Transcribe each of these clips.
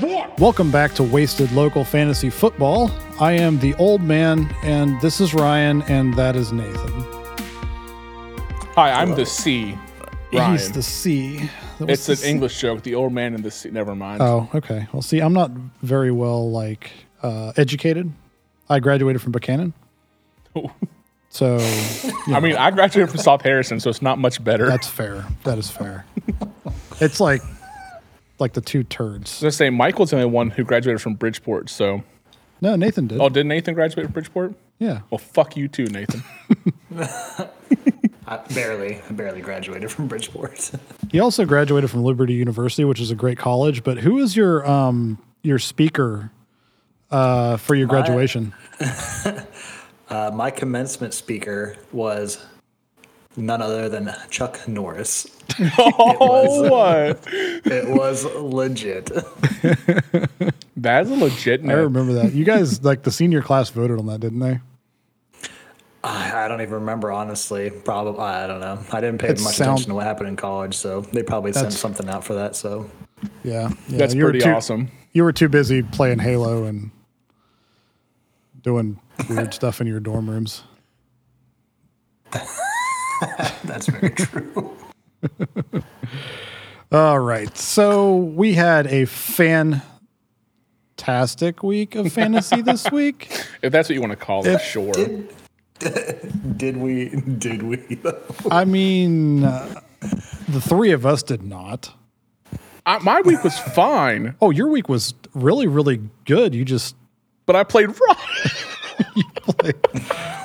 what? Welcome back to Wasted Local Fantasy Football. I am the old man, and this is Ryan, and that is Nathan. Hi, I'm the C. Ryan. He's the C. It's the an C. English joke. The old man in the sea. Never mind. Oh, okay. Well, see, I'm not very well like uh, educated. I graduated from Buckhannon, Oh. so I mean, I graduated from South Harrison, so it's not much better. that's fair. That is fair. it's like like the two turds. Let's say Michael's the only one who graduated from Bridgeport. So, No, Nathan did. oh, did Nathan graduate from Bridgeport? Yeah. Well, fuck you too, Nathan. I barely, I barely graduated from Bridgeport. He also graduated from Liberty University, which is a great college. But who is your um your speaker uh, for your graduation? Uh, my commencement speaker was none other than Chuck Norris. oh, what? It was legit. That's a legit I remember that. You guys like the senior class voted on that, didn't they? I I don't even remember honestly. Probably I don't know. I didn't pay It much sound- attention to what happened in college, so they probably sent That's- something out for that. So Yeah, yeah That's you pretty too- awesome. You were too busy playing Halo and doing weird stuff in your dorm rooms. that's very true. All right. So we had a fantastic week of fantasy this week. If that's what you want to call it, sure. Did we? Did we? I mean, uh, the three of us did not. I, my week was fine, Oh, your week was really, really good. You just but I played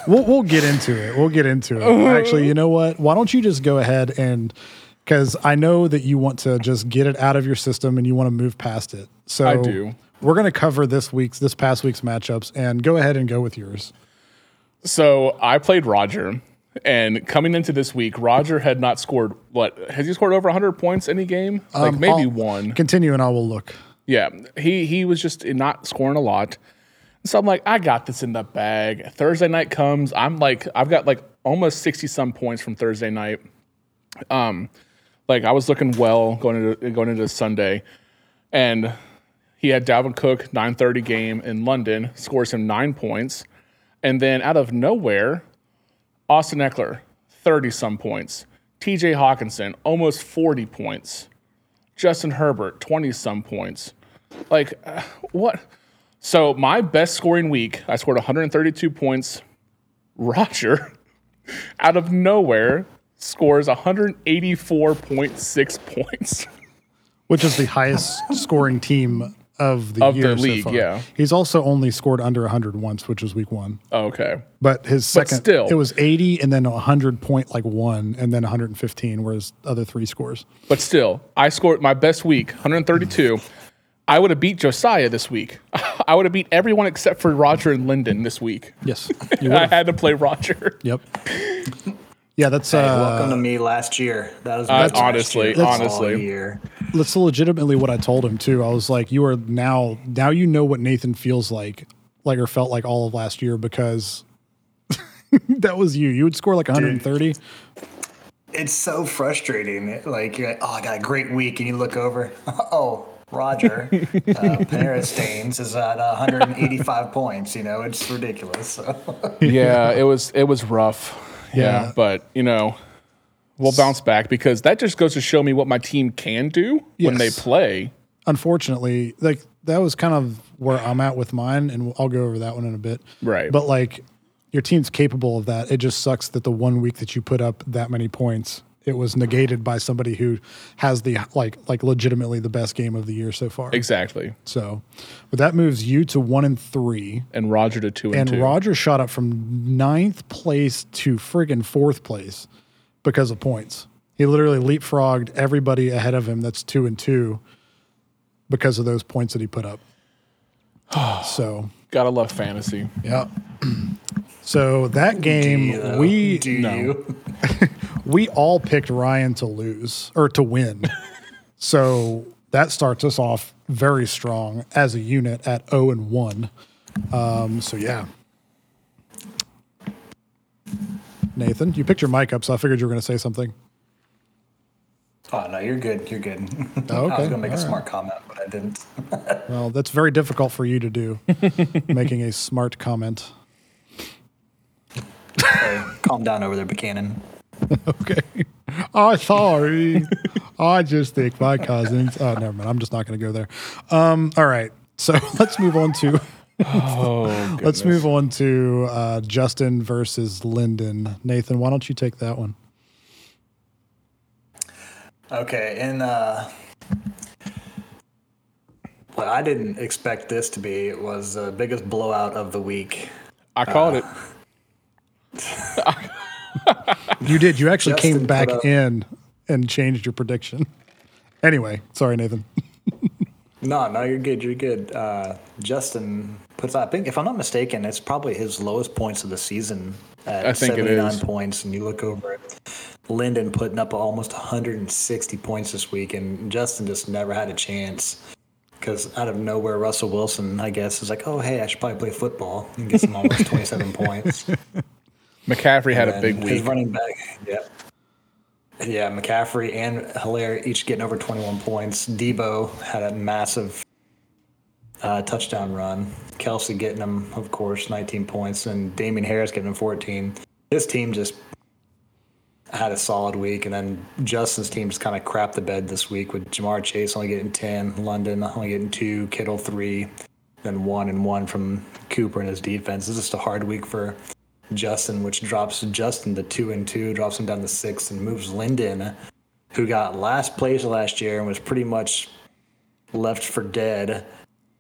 we'll we'll get into it. We'll get into it. Actually, you know what? Why don't you just go ahead and because I know that you want to just get it out of your system and you want to move past it. So I do. We're going to cover this week's this past week's matchups and go ahead and go with yours. So I played Roger, and coming into this week, Roger had not scored. What has he scored over 100 points any game? Like Um, maybe I'll- one. Continue and I will look. Yeah, he he was just not scoring a lot. So I'm like, I got this in the bag. Thursday night comes. I'm like, I've got like almost 60 some points from Thursday night. Um, like I was looking well going into going into Sunday, and he had Dalvin Cook 9:30 game in London scores him nine points, and then out of nowhere, Austin Ekeler 30 some points, T.J. Hockenson almost 40 points. Justin Herbert, 20 some points. Like, uh, what? So, my best scoring week, I scored 132 points. Roger, out of nowhere, scores 184.6 points. which is the highest scoring team of the Of the year so league, far. yeah. He's also only scored under 100 once, which was week one. Oh, okay. But his second, still. it was 80 and then 100 point like one and then 115, whereas other three scores. But still, I scored my best week, 132. I would have beat Josiah this week. I would have beat everyone except for Roger and Lyndon this week. Yes. You I would've- had to play Roger. yep. Yeah, that's Welcome uh, to me last year. That was Uh, my last honestly, year. That's honestly. all year. that's legitimately what I told him too. I was like, you are now now you know what Nathan feels like, like or felt like all of last year because that was you. You would score like 130. It's so frustrating. Like, you're like, oh, I got a great week, and you look over, oh, Roger, uh, Panera Stains is at 185 points. You know, it's ridiculous. So. yeah, it was it was rough. Yeah. Yeah. but you know, we'll bounce back because that just goes to show me what my team can do when they play. unfortunately, like that was kind of where I'm at with mine, and I'll go over that one in a bit. Right. But like, your team's capable of that. It just sucks that the one week that you put up that many points, it was negated by somebody who has the like like legitimately the best game of the year so far. Exactly. So, but that moves you to one and three, And Roger to two and, and two. Roger shot up from ninth place to friggin' fourth place because of points. He literally leapfrogged everybody ahead of him that's two and two because of those points that he put up. so, Gotta love fantasy. yeah. So that game, you, we do you? we all picked Ryan to lose or to win. so that starts us off very strong as a unit at 0 and 1. Um, so yeah. Nathan, you picked your mic up, so I figured you were going to say something. Oh no, you're good. You're good. I okay, was gonna make a all right. smart comment, but I didn't. Well, that's very difficult for you to do, making a smart comment. Hey, calm down over there, Buckhannon. Okay. I oh, sorry. I just think my cousins. Oh, never mind. I'm just not going to go there. Um, all right. So let's move on to Oh, let's move on to uh, Justin versus Lyndon. Nathan, why don't you take that one? Okay, and uh, what I didn't expect this to be was the biggest blowout of the week. I called it. You did. You actually Justin came back in and changed your prediction. Anyway, sorry, Nathan. No, no, you're good. You're good. Uh, Justin puts, up I think, if I'm not mistaken, it's probably his lowest points of the season at I think it 79 is. points. And you look over it, Lyndon putting up almost 160 points this week, and Justin just never had a chance. Because out of nowhere, Russell Wilson, I guess, is like, oh, hey, I should probably play football and get some almost 27 points. McCaffrey had a big His week. running back, yeah. Yeah, McCaffrey and Helaire each getting over 21 points. Debo had a massive uh, touchdown run. Kelce getting him, of course, 19 points, and Damien Harris getting him 14. This team just had a solid week, and then Justin's team just kind of crapped the bed this week with Ja'Marr Chase only getting 10, London only getting two, Kittle three, then one and one from Cooper and his defense. It's just a hard week for Justin, which drops Justin to two and two, drops him down to six, and moves Linden, who got last place last year and was pretty much left for dead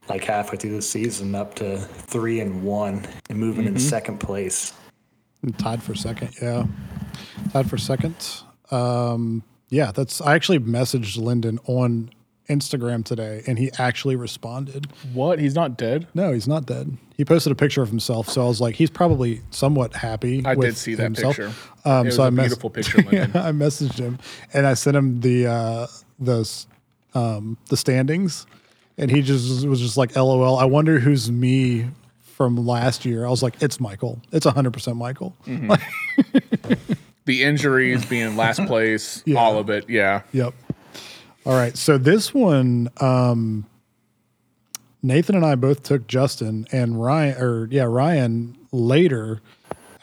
like halfway through the season, up to three and one and moving in second place. Tied for second. Yeah. Tied for second. Um, yeah, that's. I actually messaged Linden on Instagram today, and he actually responded. What? He's not dead? No, he's not dead. He posted a picture of himself, so I was like, he's probably somewhat happy. I did see that himself. picture. Um, It was so I a mess- beautiful picture, yeah, I messaged him, and I sent him the uh, the um, the standings, and he just was just like, "LOL." I wonder who's me from last year. I was like, "It's Michael. It's hundred percent Michael." The injuries being last place, Yeah. all of it. Yeah. Yep. All right. So this one, um, Nathan and I both took Justin and Ryan, or yeah, Ryan later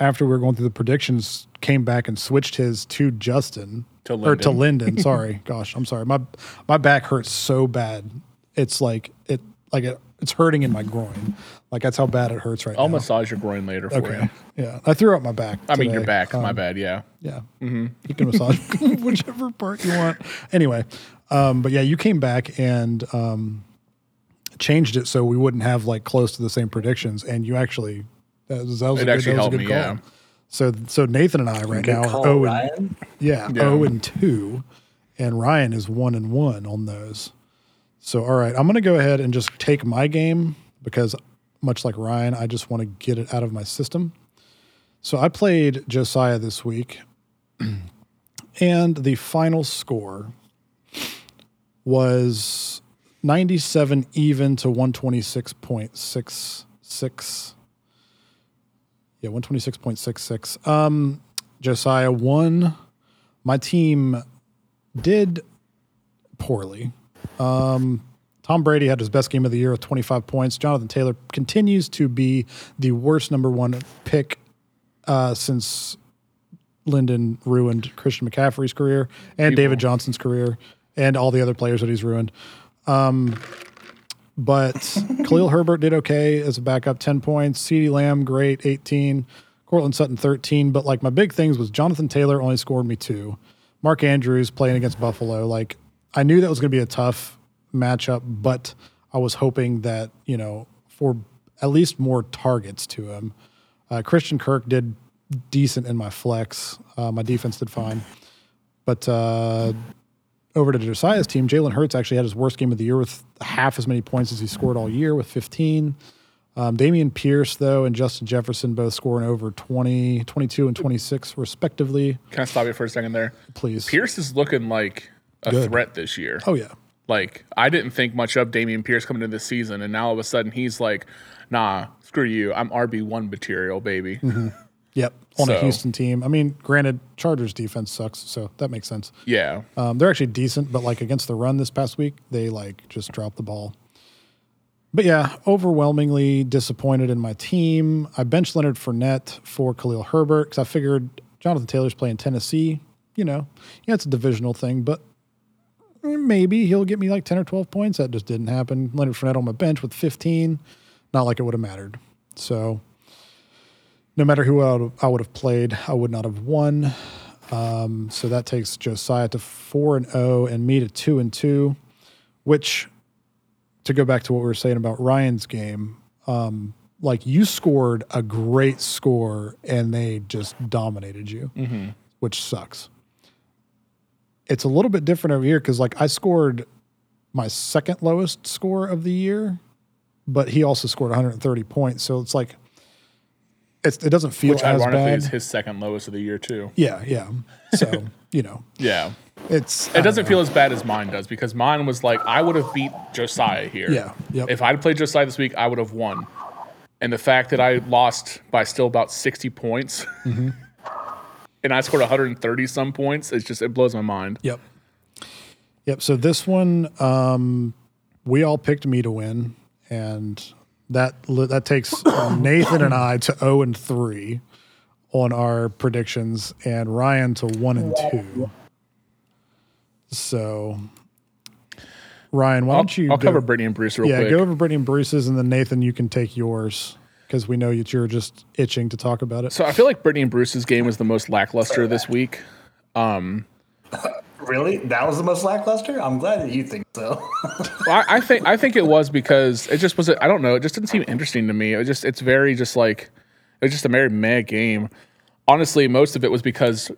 after we were going through the predictions, came back and switched his to Justin To or to Lyndon. Sorry, gosh, I'm sorry. My my back hurts so bad. It's like it like it, it's hurting in my groin. Like that's how bad it hurts right I'll now. massage your groin later for Okay. you. Yeah, I threw out my back. I mean, your back. my Um, bad. Yeah. yeah. You can massage whichever part you want. Anyway, um, but yeah, you came back and um, changed it so we wouldn't have like close to the same predictions. And you actually, that was, that was It a good, actually that was a good me, call. yeah. So, so Nathan and I right Good now call, are 0 and, yeah, Yeah. 0 and 2, and Ryan is 1 and 1 on those. So, all right, I'm going to go ahead and just take my game because, much like Ryan, I just want to get it out of my system. So, I played Josiah this week, and the final score was 97 even to 126.66. Yeah, 126.66. Um, Josiah won. My team did poorly. Um, Tom Brady had his best game of the year with 25 points. Jonathan Taylor continues to be the worst number one pick uh, since Lyndon ruined Christian McCaffrey's career and David Johnson's career and all the other players that he's ruined. Um, but Khalil Herbert did okay as a backup, 10 points. CeeDee Lamb, great, 18. Courtland Sutton, 13. But like my big things was Jonathan Taylor only scored me two. Mark Andrews playing against Buffalo. Like I knew that was going to be a tough matchup, but I was hoping that, you know, for at least more targets to him. Uh, Christian Kirk did decent in my flex. Uh, my defense did fine. But uh, over to Josiah's team, Jalen Hurts actually had his worst game of the year with half as many points as he scored all year with 15. Um, Dameon Pierce, though, and Justin Jefferson both scoring over 20, 22, and 26, respectively. Can I stop you for a second there? Please. Pierce is looking like a Good. threat this year. Oh, yeah. Like I didn't think much of Dameon Pierce coming into this season, and now all of a sudden he's like, "Nah, screw you. I'm RB one material, baby." Mm-hmm. Yep, on a Houston team. I mean, granted, Chargers defense sucks, so that makes sense. Yeah. Um, they're actually decent, but like against the run this past week, they like just dropped the ball. But yeah, overwhelmingly disappointed in my team. I benched Leonard Fournette for Khalil Herbert because I figured Jonathan Taylor's playing Tennessee. You know, yeah, it's a divisional thing, but maybe he'll get me like 10 or 12 points. That just didn't happen. Leonard Fournette on my bench with 15. Not like it would have mattered. So no matter who I would- have played, I would not have won. Um, so that takes Josiah to four and zero, and me to two and two. Which, to go back to what we were saying about Ryan's game, um, like you scored a great score, and they just dominated you, which sucks. It's a little bit different over here because, like, I scored my second lowest score of the year, but he also scored 130 points. So it's like it's, it doesn't feel Which as ironically bad. is his second lowest of the year too. Yeah, yeah. So you know, Yeah. it's It doesn't feel as bad as mine does because mine was like I would have beat Josiah here. Yeah, yep. If I'd played Josiah this week, I would have won. And the fact that I lost by still about sixty points, Mm-hmm. and I scored 130 some points, it's just it blows my mind. Yep. Yep. So this one, um, we all picked me to win, and that that takes Nathan and I to zero and three on our predictions, and Ryan to one and two. So, Ryan, why I'll, don't you I'll go- cover Brittany and Bruce real yeah, quick. go over Brittany and Bruce's, and then Nathan, you can take yours because we know that you're just itching to talk about it. So I feel like Brittany and Bruce's game was the most lackluster this week. Um, Really? That was the most lackluster? I'm glad that you think so. Well, I, I think I think it was because it just was. I don't know. It just didn't seem interesting to me. It just it's very just like it was just a very meh game. Honestly, most of it was because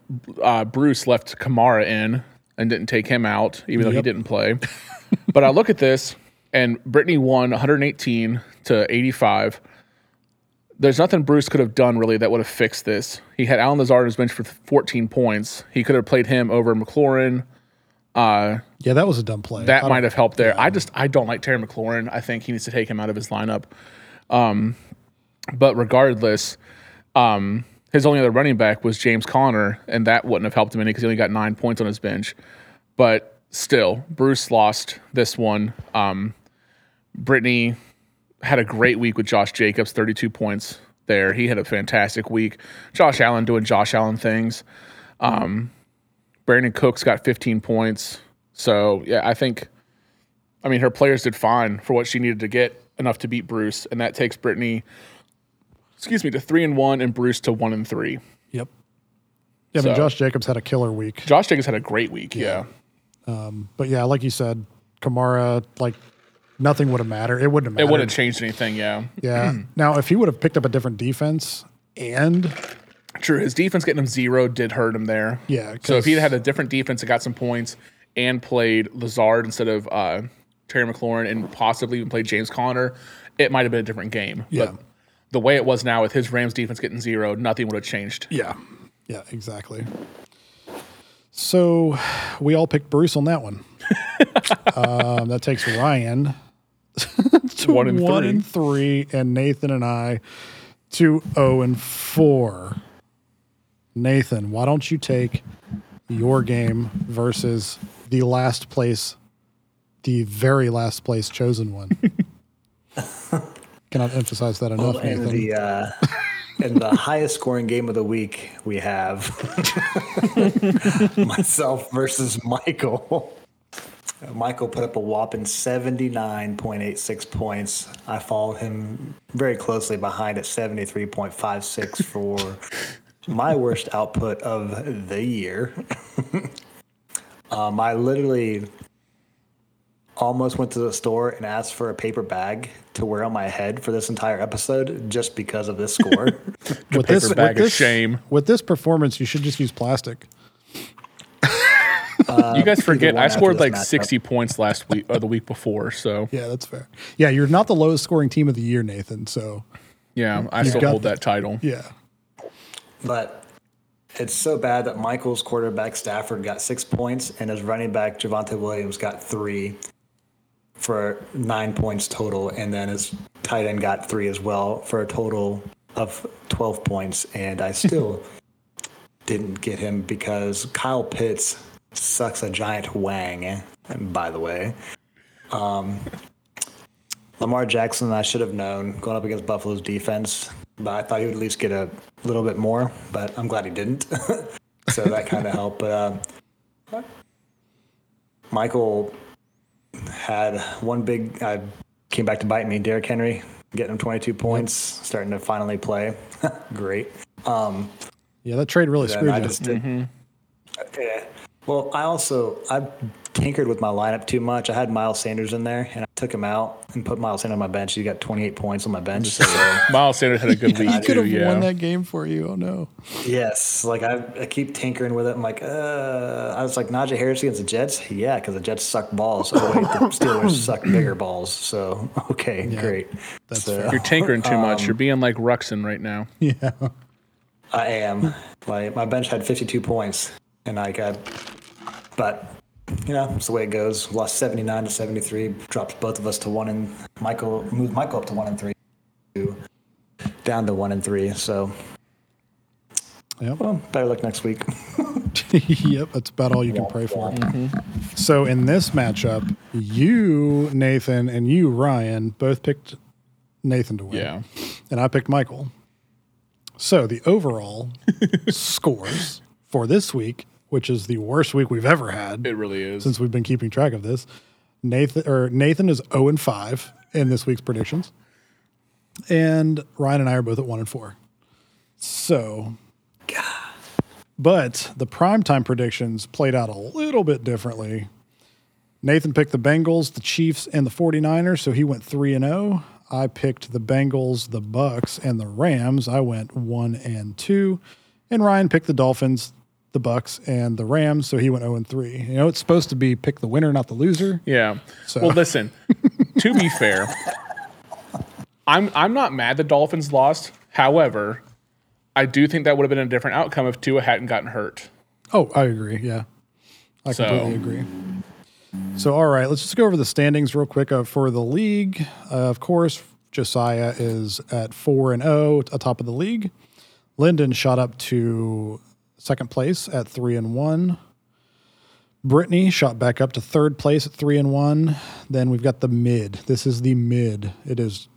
uh, Bruce left Kamara in and didn't take him out, even though he didn't play. but I look at this, and Brittany won 118 to 85. There's nothing Bruce could have done really that would have fixed this. He had Allen Lazard on his bench for 14 points. He could have played him over McLaurin. Yeah, that was a dumb play. That might have helped there. I just I don't like Terry McLaurin. I think he needs to take him out of his lineup. Um, but regardless, um, his only other running back was James Conner, and that wouldn't have helped him any because he only got nine points on his bench. But still, Bruce lost this one. Um, Brittany had a great week with Josh Jacobs, 32 points there. He had a fantastic week. Josh Allen doing Josh Allen things. Um, Brandin Cooks got 15 points. So, yeah, I think, I mean, her players did fine for what she needed to get enough to beat Bruce. And that takes Brittany, excuse me, to three and one and Bruce to one and three. Yep. Yeah, I mean, Josh Jacobs had a killer week. Josh Jacobs had a great week. Yeah. But yeah, like you said, Kamara, like nothing would have mattered. It wouldn't have It wouldn't have changed anything. Yeah. Yeah. now, if he would have picked up a different defense and True. His defense getting him zero did hurt him there. Yeah, So if he'd had a different defense that got some points and played Lazard instead of uh, Terry McLaurin and possibly even played James Conner, it might have been a different game. Yeah. But the way it was now with his Rams defense getting zero, nothing would have changed. yeah, yeah, exactly. So we all picked Bruce on that one. um, that takes Ryan to One and one three. and three, and Nathan and I to zero and four. Nathan, why don't you take your game versus the last place, the very last place chosen one? Cannot emphasize that enough, and Nathan. the uh, and the highest scoring game of the week we have myself versus Michael. Michael put up a whopping 79.86 points. I followed him very closely behind at 73.56 for my worst output of the year. um, I literally almost went to the store and asked for a paper bag to wear on my head for this entire episode just because of this score. with paper bag of shame. With this performance, you should just use plastic. Uh, you guys forget I scored like matchup. 60 points last week or the week before. So Yeah, that's fair. Yeah, you're not the lowest scoring team of the year, Nathan. So yeah, I still hold that. that title. yeah, but it's so bad that Michael's quarterback Stafford got six points and his running back Javonte Williams got three for nine points total, and then his tight end got three as well for a total of 12 points, and I still didn't get him because Kyle Pitts sucks a giant wang. And by the way, um, Lamar Jackson, I should have known going up against Buffalo's defense, but I thought he would at least get a little bit more. But I'm glad he didn't, so that kind of helped. But uh, Michael had one big. I came back to bite me. Derrick Henry getting him 22 points, starting to finally play. Great. Um, Yeah, that trade really screwed I you. just did. Yeah. Well, I also I tinkered with my lineup too much. I had Miles Sanders in there, and I took him out and put Miles Sanders on my bench. He got 28 points on my bench. So Miles Sanders had a good week. he could have Yeah. won that game for you. Oh no. yes, like I, I keep tinkering with it. I'm like, uh, I was like Najee Harris against the Jets. Yeah, because the Jets suck balls. Oh wait, the Steelers suck bigger balls. So okay, great. that's so, fair. You're tinkering too Um, much. You're being like Ruxin right now. Yeah. I am. Like my bench had 52 points, and I got, but you know, it's the way it goes. Lost 79 to 73. Dropped both of us to one and Michael moved Michael up to one and three, to- down to one and three. So, Yep. well, better luck next week. yep, that's about all you can pray for. Mm-hmm. So in this matchup, you, Nathan, and you, Ryan, both picked Nathan to win. Yeah. And I picked Michael. So the overall scores for this week, which is the worst week we've ever had It really is. since we've been keeping track of this, Nathan or Nathan is 0 and 5 in this week's predictions. And Ryan and I are both at 1 and 4. So God. but the primetime predictions played out a little bit differently. Nathan picked the Bengals, the Chiefs, and the 49ers, so he went 3 and 0. I picked the Bengals, the Bucks, and the Rams. I went 1 and 2. And Ryan picked the Dolphins, the Bucks, and the Rams, so he went 0 and 3. You know, it's supposed to be pick the winner, not the loser. Yeah. So- Well, listen. to be fair, I'm I'm not mad the Dolphins lost. However, I do think that would have been a different outcome if Tua hadn't gotten hurt. Oh, I agree. Yeah. I So- completely agree. So, all right, let's just go over the standings real quick uh, for the league. Uh, of course, Josiah is at 4 and 0 atop of the league. Lyndon shot up to second place at 3 and 1. Brittany shot back up to third place at 3 and 1. Then we've got the mid. This is the mid. It is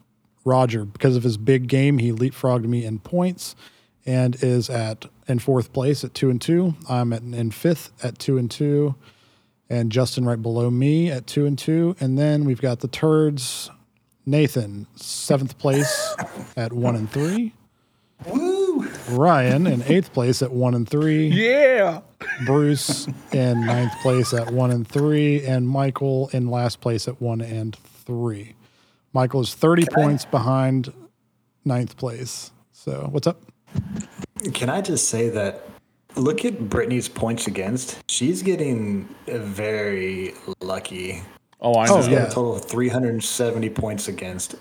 Roger because of his big game, he leapfrogged me in points and is at in fourth place at two and two. I'm at in fifth at two and two, and Justin right below me at two and two. And then we've got the turds. Nathan seventh place at one and three. Woo! Ryan in eighth place at one and three. Yeah. Bruce in ninth place at one and three, and Michael in last place at one and three. Michael is 30 points behind ninth place. So, what's up? Can I just say that? Look at Brittany's points against. She's getting very lucky. Oh, I know. She's yeah. got a total of 370 points against.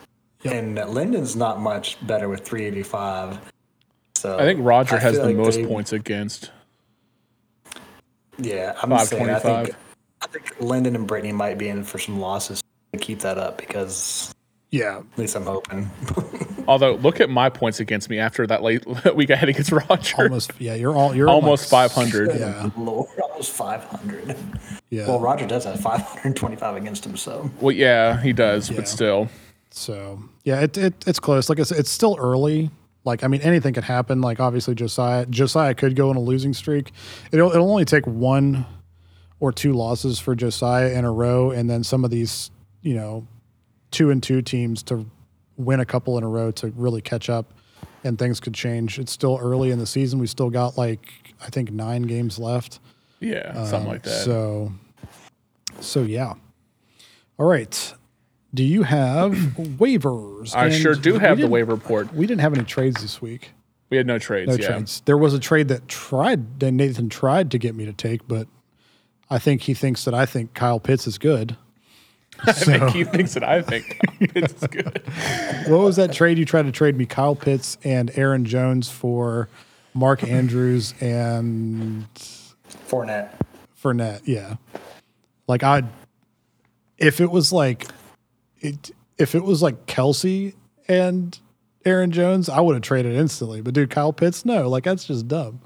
And Lyndon's not much better with 385. So I think Roger I has the like most they- points against. Yeah, I'm just saying. I think I think Lyndon and Brittany might be in for some losses to keep that up because Yeah. at least I'm hoping. Although, look at my points against me after that late week I had against Roger. Almost, yeah, you're all, you're Almost like- 500. Yeah. Lord, almost 500. Yeah. Well, Roger does have 525 against him, so Well, yeah, he does, Yeah. but still. So yeah, it, it it's close. Like I said, it's still early. Like I mean, anything could happen. Like obviously, Josiah Josiah could go on a losing streak. It'll it'll only take one or two losses for Josiah in a row, and then some of these you know two and two teams to win a couple in a row to really catch up, and things could change. It's still early in the season. We still got like I think nine games left. Yeah, something like that. Um, So, so yeah. All right. Do you have waivers? I And sure do have the waiver report. We didn't have any trades this week. We had no trades. No yeah. trades. There was a trade that tried that Nathan tried to get me to take, but I think he thinks that I think Kyle Pitts is good. I think he thinks that I think it's good. What was that trade you tried to trade me? Kyle Pitts and Aaron Jones for Mark Andrews and Fournette. Fournette, yeah. Like I, if it was like, it if it was like Kelce and Aaron Jones, I would have traded instantly. But dude, Kyle Pitts, no, like that's just dumb.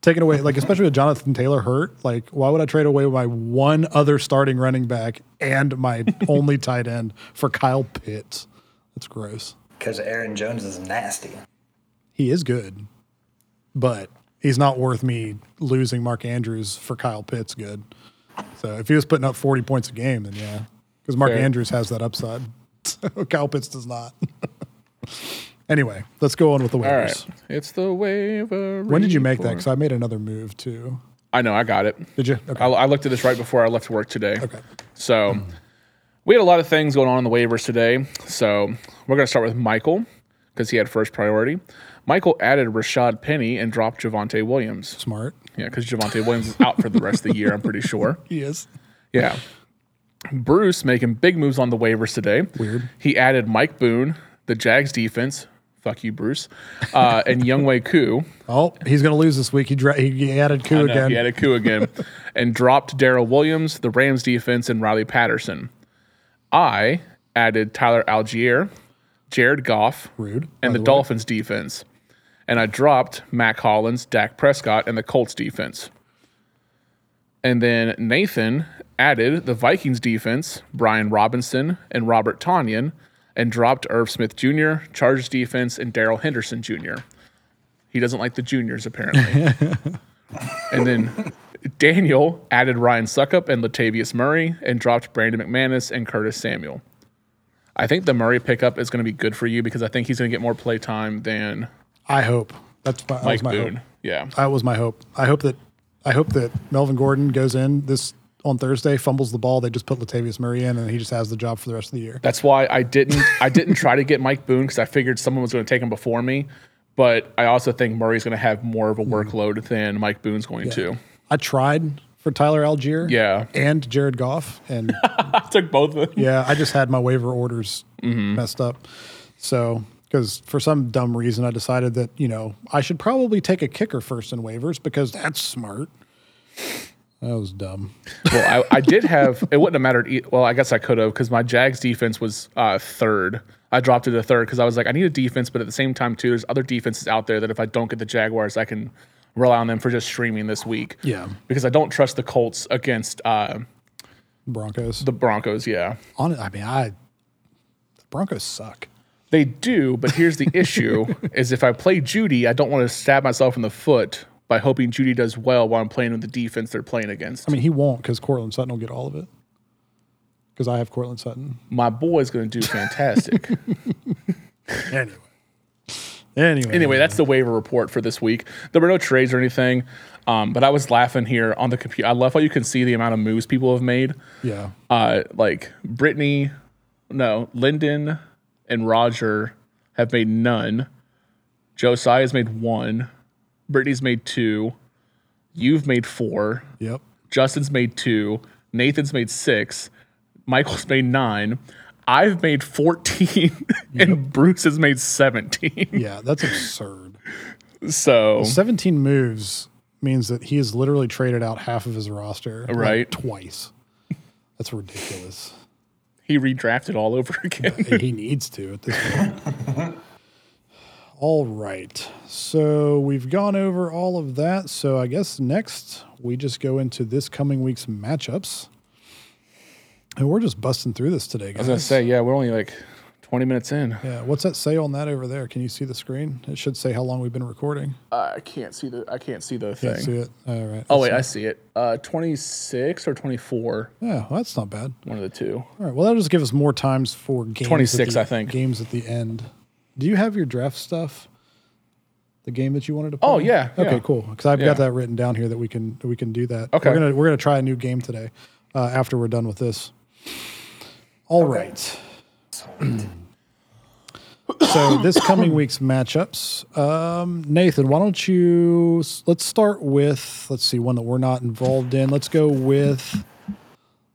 Taking away, like especially with Jonathan Taylor hurt, like why would I trade away my one other starting running back and my only tight end for Kyle Pitts? That's gross. Because Aaron Jones is nasty. He is good, but he's not worth me losing Mark Andrews for Kyle Pitts. Good. So if he was putting up forty points a game, then yeah, because Mark Fair. Andrews has that upside. So does not. anyway, let's go on with the waivers. right. It's the waiver. When did you make that? Because I made another move too. I know. I got it. Did you? Okay. I, I looked at this right before I left work today. Okay. So we had a lot of things going on in the waivers today. So we're going to start with Michael because he had first priority. Michael added Rashad Penny and dropped Javonte Williams. Smart. Yeah, because Javonte Williams is out for the rest of the year, I'm pretty sure. He is. Yeah. Bruce making big moves on the waivers today. Weird. He added Mike Boone, the Jags defense. Fuck you, Bruce. Uh, and Younghoe Koo. Oh, he's going to lose this week. He, dra- he added Koo again. he added Koo again. and dropped Darrel Williams, the Rams defense, and Riley Patterson. I added Tyler Allgeier, Jared Goff, Rude. and by the. Dolphins defense. And I dropped Mack Hollins, Dak Prescott, and the Colts defense. And then Nathan added the Vikings defense, Brian Robinson and Robert Tonyan, and dropped Irv Smith Jr., Chargers defense, and Darrell Henderson Jr. He doesn't like the juniors, apparently. and then Daniel added Ryan Succop and Latavius Murray and dropped Brandon McManus and Curtis Samuel. I think the Murray pickup is going to be good for you because I think he's going to get more play time than I hope. That's my, that Mike was my Boone. hope. Yeah. That was my hope. I hope that I hope that Melvin Gordon goes in this on Thursday, fumbles the ball. They just put Latavius Murray in, and he just has the job for the rest of the year. That's why I didn't I didn't try to get Mike Boone because I figured someone was going to take him before me. But I also think Murray's going to have more of a Hmm. workload than Mike Boone's going to. I tried for Tyler Allgeier, Yeah. and Jared Goff, and I took both of them. yeah, I just had my waiver orders Mm-hmm. messed up. So because for some dumb reason I decided that you know I should probably take a kicker first in waivers because that's smart. That was dumb. Well, I, I did have. It wouldn't have mattered. E- well, I guess I could have because my Jags defense was uh, third. I dropped it to third because I was like, I need a defense, but at the same time, too, there's other defenses out there that if I don't get the Jaguars, I can rely on them for just streaming this week. Yeah. Because I don't trust the Colts against uh, Broncos. the Broncos. Yeah. On I mean, I the Broncos suck. They do, but here's the issue: is if I play Jeudy, I don't want to stab myself in the foot by hoping Jeudy does well while I'm playing with the defense they're playing against. I mean, he won't because Courtland Sutton will get all of it. Because I have Courtland Sutton. My boy's going to do fantastic. Anyway. Anyway. anyway, that's the waiver report for this week. There were no trades or anything, um, but I was laughing here on the computer. I love how you can see the amount of moves people have made. Yeah. Uh, like Brittany, no, Lyndon and Roger have made none. Josiah has made one. Brittany's made two. You've made four. Yep. Justin's made two. Nathan's made six. Michael's made nine. I've made 14. and Bruce has made 17. Yeah, that's absurd. So, 17 moves means that he has literally traded out half of his roster like, Right. twice. That's ridiculous. he redrafted all over again. he needs to at this point. all right. So we've gone over all of that. So I guess next we just go into this coming week's matchups. And we're just busting through this today, guys. I guys. was going to say, yeah, we're only like 20 minutes in. yeah, what's that say on that over there? Can you see the screen? It should say how long we've been recording. I can't see the I can't see the thing. Can't see it. All right. Oh wait, see. I see it. Uh 26 or 24, Yeah, well, that's not bad. one of the two. All right. Well, that'll just give us more times for games. at 26, the- I think. Games at the end. Do you have your draft stuff? The game that you wanted to play? Oh, yeah, Okay, yeah. cool. Because I've Yeah. got that written down here that we can that we can do that. Okay. We're gonna we're gonna try a new game today uh, after we're done with this. All right. so this coming week's matchups, um, Nathan, why don't you let's start with let's see one that we're not involved in. Let's go with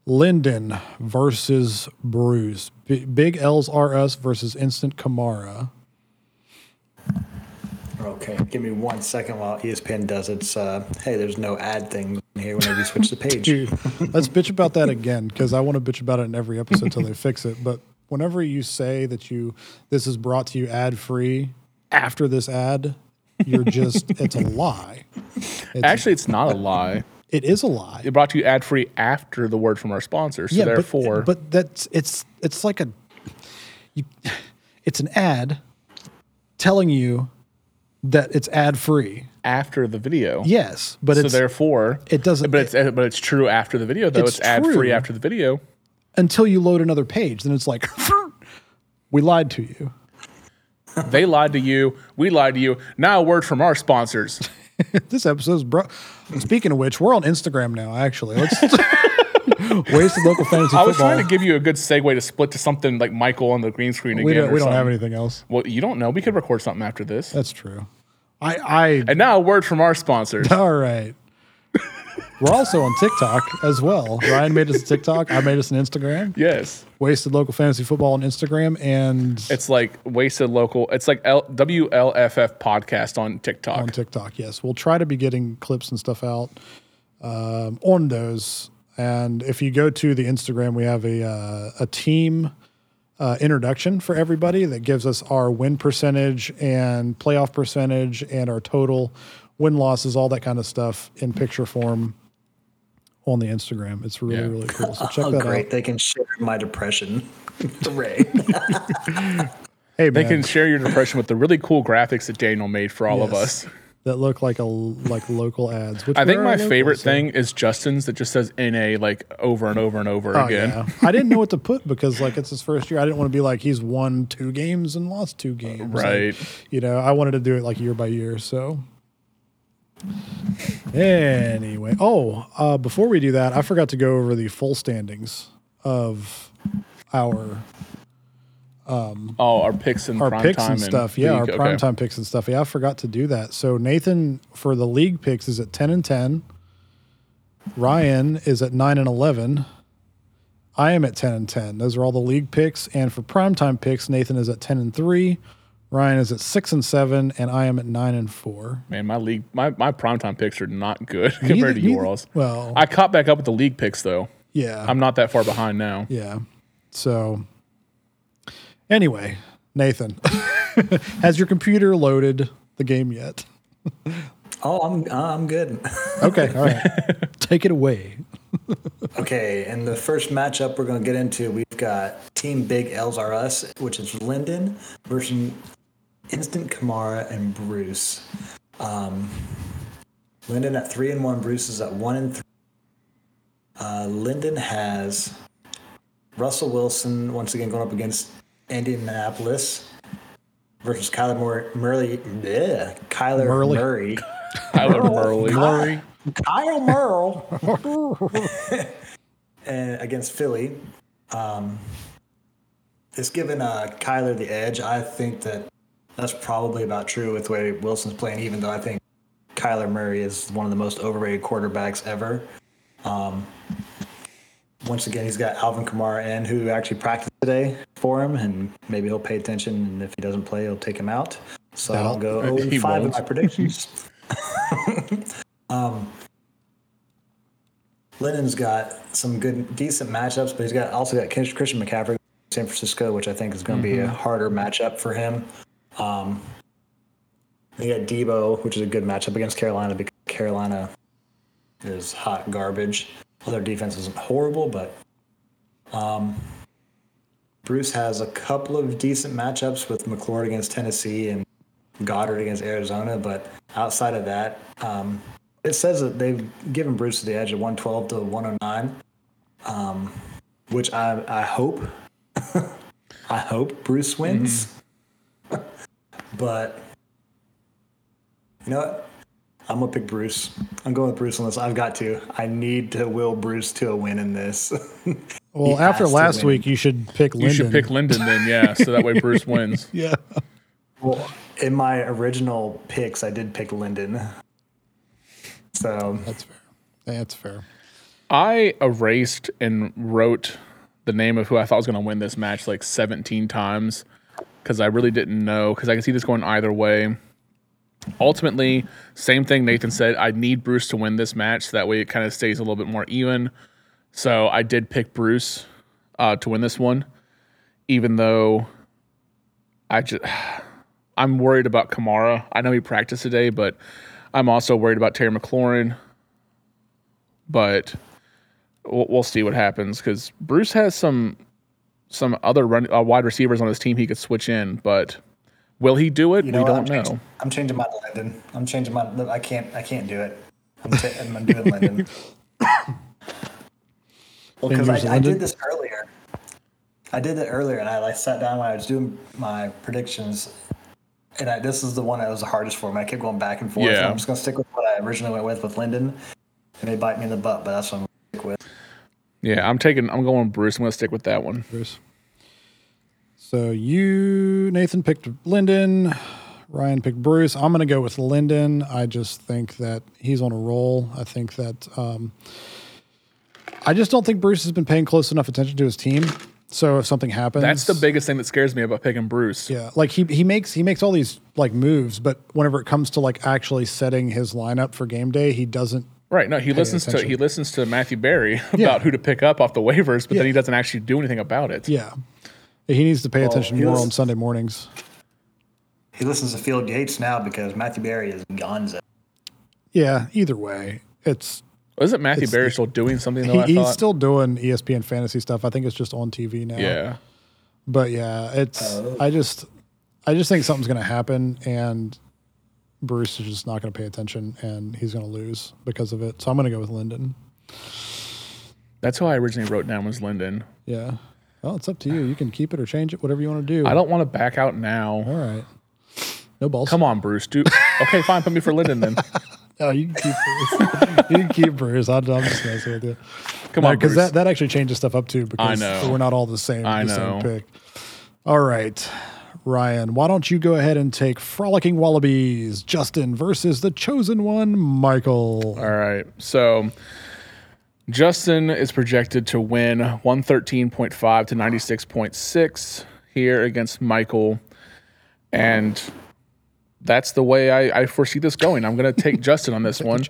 Linden versus Bruce. B- Big L's RS versus Instant Kamara. Okay, give me one second while ESPN does its. Uh, hey, there's no ad thing here whenever you switch the page. Dude, let's bitch about that again because I want to bitch about it in every episode until they fix it. But whenever you say that you this is brought to you ad free after this ad, you're just it's a lie. It's, Actually, it's not a lie. It is a lie. It brought to you ad free after the word from our sponsor. So but- therefore, but, that's it's it's like a you, it's an ad telling you that it's ad free. after the video. Yes, but So it's therefore, it doesn't but it's but it's true after the video though. It's It's, ad free after the video. until you load another page. Then it's like we lied to you. They lied to you. We lied to you. Now a word from our sponsors. this episode's bro. Speaking of which, we're on Instagram now. Actually, let's wasted local fantasy I was football. trying to give you a good segue to split to something like Michael on the green screen again. we don't or we don't have anything else. Well, you don't know. We could record something after this. That's true. I I And now a word from our sponsors. all right. We're also on TikTok as well. Ryan made us a TikTok. I made us an Instagram. yes. Wasted local fantasy football on Instagram and It's like wasted local. It's like L- WLFF podcast on TikTok. on TikTok. Yes, we'll try to be getting clips and stuff out um, on those. And if you go to the Instagram, we have a uh, a team uh, introduction for everybody that gives us our win percentage and playoff percentage and our total win losses, all that kind of stuff in picture form on the Instagram. It's really Yeah. really cool. So check Oh, that great. out. They can share my depression. Hooray. Hey They can share your depression with the really cool graphics that Daniel made for all of us. that look like a like local ads. Which I think my local, favorite so- thing is Justin's that just says NA like over and over and over Oh, again. yeah. I didn't know what to put because like it's his first year. I didn't want to be like he's won two games and lost two games. Like, Right. you know, I wanted to do it like year by year. So anyway, oh, uh, before we do that, I forgot to go over the full standings of our Oh, our picks and our picks and stuff. Yeah, our league. prime time picks and stuff. Yeah, I forgot to do that. So Nathan for the league picks is at ten and ten. Ryan is at nine and eleven. I am at ten and ten. Those are all the league picks. And for primetime picks, Nathan is at ten and three. Ryan is at six and seven, and I am at nine and four. Man, my league, my, my primetime picks are not good Neither- compared to neither- yours. Well, I caught back up with the league picks though. yeah, I'm not that far behind now. yeah. So anyway, Nathan, has your computer loaded the game yet? oh, I'm I'm good. Okay, all right. Take it away. Okay, and the first matchup we're going to get into, we've got Team Big L's Are Us, which is Linden versus Instant Kamara and Bruce. Um, Linden at three and one, Bruce is at one and three. Uh, Linden has Russell Wilson once again going up against Indianapolis versus Kyler Murray. Murray bleh, Kyler Murray. Murray. Tyler Murley. Glory. Kyle Merle against Philly. Um, it's given uh, Kyler the edge. I think that that's probably about true with the way Wilson's playing, even though I think Kyler Murray is one of the most overrated quarterbacks ever. Um, once again, he's got Alvin Kamara in, who actually practiced today for him, and maybe he'll pay attention. And if he doesn't play, he'll take him out. So I'll go 0 5 in won't. my predictions. um, Lennon's got some good, decent matchups, but he's got also got Christian McCaffrey, in San Francisco, which I think is going to be a harder matchup for him. Um, you got Debo, which is a good matchup against Carolina because Carolina is hot garbage. Well, their defense isn't horrible, but um, Bruce has a couple of decent matchups with McLaurin against Tennessee and Goedert against Arizona. But outside of that, um, it says that they've given Bruce the edge at 112 to 109, um, which I, I hope. I hope Bruce wins. but you know what? I'm gonna pick Bruce. I'm going with Bruce on this. I've got to. I need to will Bruce to a win in this. Well, after last week, you should pick You Linden. should pick Linden then, yeah, so that way Bruce wins. Yeah. well, in my original picks, I did pick Linden. So That's fair. That's fair. I erased and wrote the name of who I thought was going to win this match like 17 times because I really didn't know because I could see this going either way. Ultimately, same thing Nathan said. I need Bruce to win this match so that way it kind of stays a little bit more even. So I did pick Bruce uh, to win this one. even though I just I'm worried about Kamara. I know he practiced today, but I'm also worried about Terry McLaurin. But we'll, we'll see what happens because Bruce has some some other run, uh, wide receivers on his team he could switch in, but will he do it? You know we don't I'm know. Changing, I'm changing my Linden. I'm changing my. I can't. I can't do it. I'm, t- I'm doing Linden. well, because I, I did this earlier. I did it earlier, and I like sat down when I was doing my predictions, and I, this is the one that was the hardest for me. I kept going back and forth. and Yeah. I'm just gonna stick with what I originally went with with Linden. It may bite me in the butt, but that's what I'm gonna stick with. Yeah, I'm taking. I'm going Bruce. I'm going to stick with that one. Bruce. So you, Nathan, picked Linden. Ryan picked Bruce. I'm going to go with Linden. I just think that he's on a roll. I think that um, I just don't think Bruce has been paying close enough attention to his team. So if something happens, That's the biggest thing that scares me about picking Bruce. Yeah, like he he makes he makes all these like moves, but whenever it comes to like actually setting his lineup for game day, he doesn't. Right. No, he listens to attention. he listens to Matthew Berry about Yeah. who to pick up off the waivers, but then Yeah. he doesn't actually do anything about it. Yeah, he needs to pay attention he more was- on Sunday mornings. He listens to Field Yates now because Matthew Berry is gonzo. Yeah, either way, it's Isn't Matthew It's- Berry still doing something though? he, I he's still doing ESPN fantasy stuff. I think it's just on TV now. yeah. but yeah, it's Oh. I just I just think something's going to happen, and Bruce is just not going to pay attention, and he's going to lose because of it. So I'm going to go with Linden. That's who I originally wrote down was Linden. Yeah. Well, it's up to you. You can keep it or change it, whatever you want to do. I don't want to back out now. All right. No balls. Come on, Bruce. Do okay, fine. Put me for Linden then. Oh, you can keep Bruce. you can keep Bruce. I'm, I'm just messing with you. Come on, because that, that actually changes stuff up too. Because know. we're not all the same. I the same know. pick. All right, Ryan. Why don't you go ahead and take Frolicking Wallabies, Justin versus the chosen one, Michael. All right. So Justin is projected to win 113.5 to 96.6 here against Michael. And that's the way I, I foresee this going. I'm going to take Justin on this one.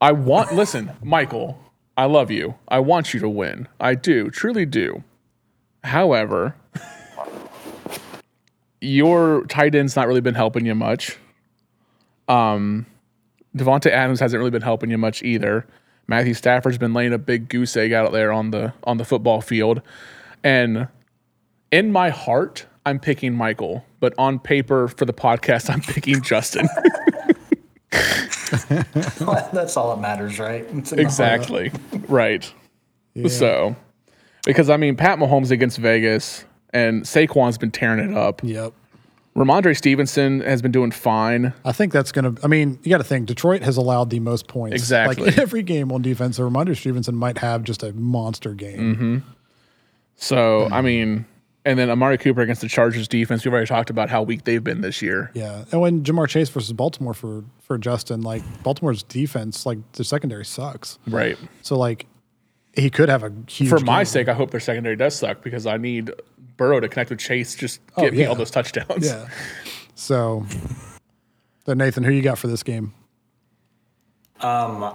I want, listen, Michael, I love you. I want you to win. I do, truly do. However, your tight end's not really been helping you much. Um, Davante Adams hasn't really been helping you much either. Matthew Stafford's been laying a big goose egg out there on the on the football field, and in my heart, I'm picking Michael, but on paper for the podcast, I'm picking Justin. That's all that matters, right? It's in the heart. exactly right. So, because I mean, Pat Mahomes against Vegas, and Saquon's been tearing it up. Yep. Rhamondre Stevenson has been doing fine. I think that's going to. I mean, you got to think Detroit has allowed the most points. Exactly. Like in every game on defense, so Rhamondre Stevenson might have just a monster game. Mm-hmm. So, I mean, and then Amari Cooper against the Chargers defense. We've already talked about how weak they've been this year. Yeah, and when Ja'Marr Chase versus Baltimore for for Justin, like Baltimore's defense, like the secondary sucks. Right. So like he could have a huge. For my game. sake, I hope their secondary does suck because I need Burrow to connect with Chase. Just Oh, get me all those touchdowns. Yeah. So, then Nathan, who you got for this game? Um,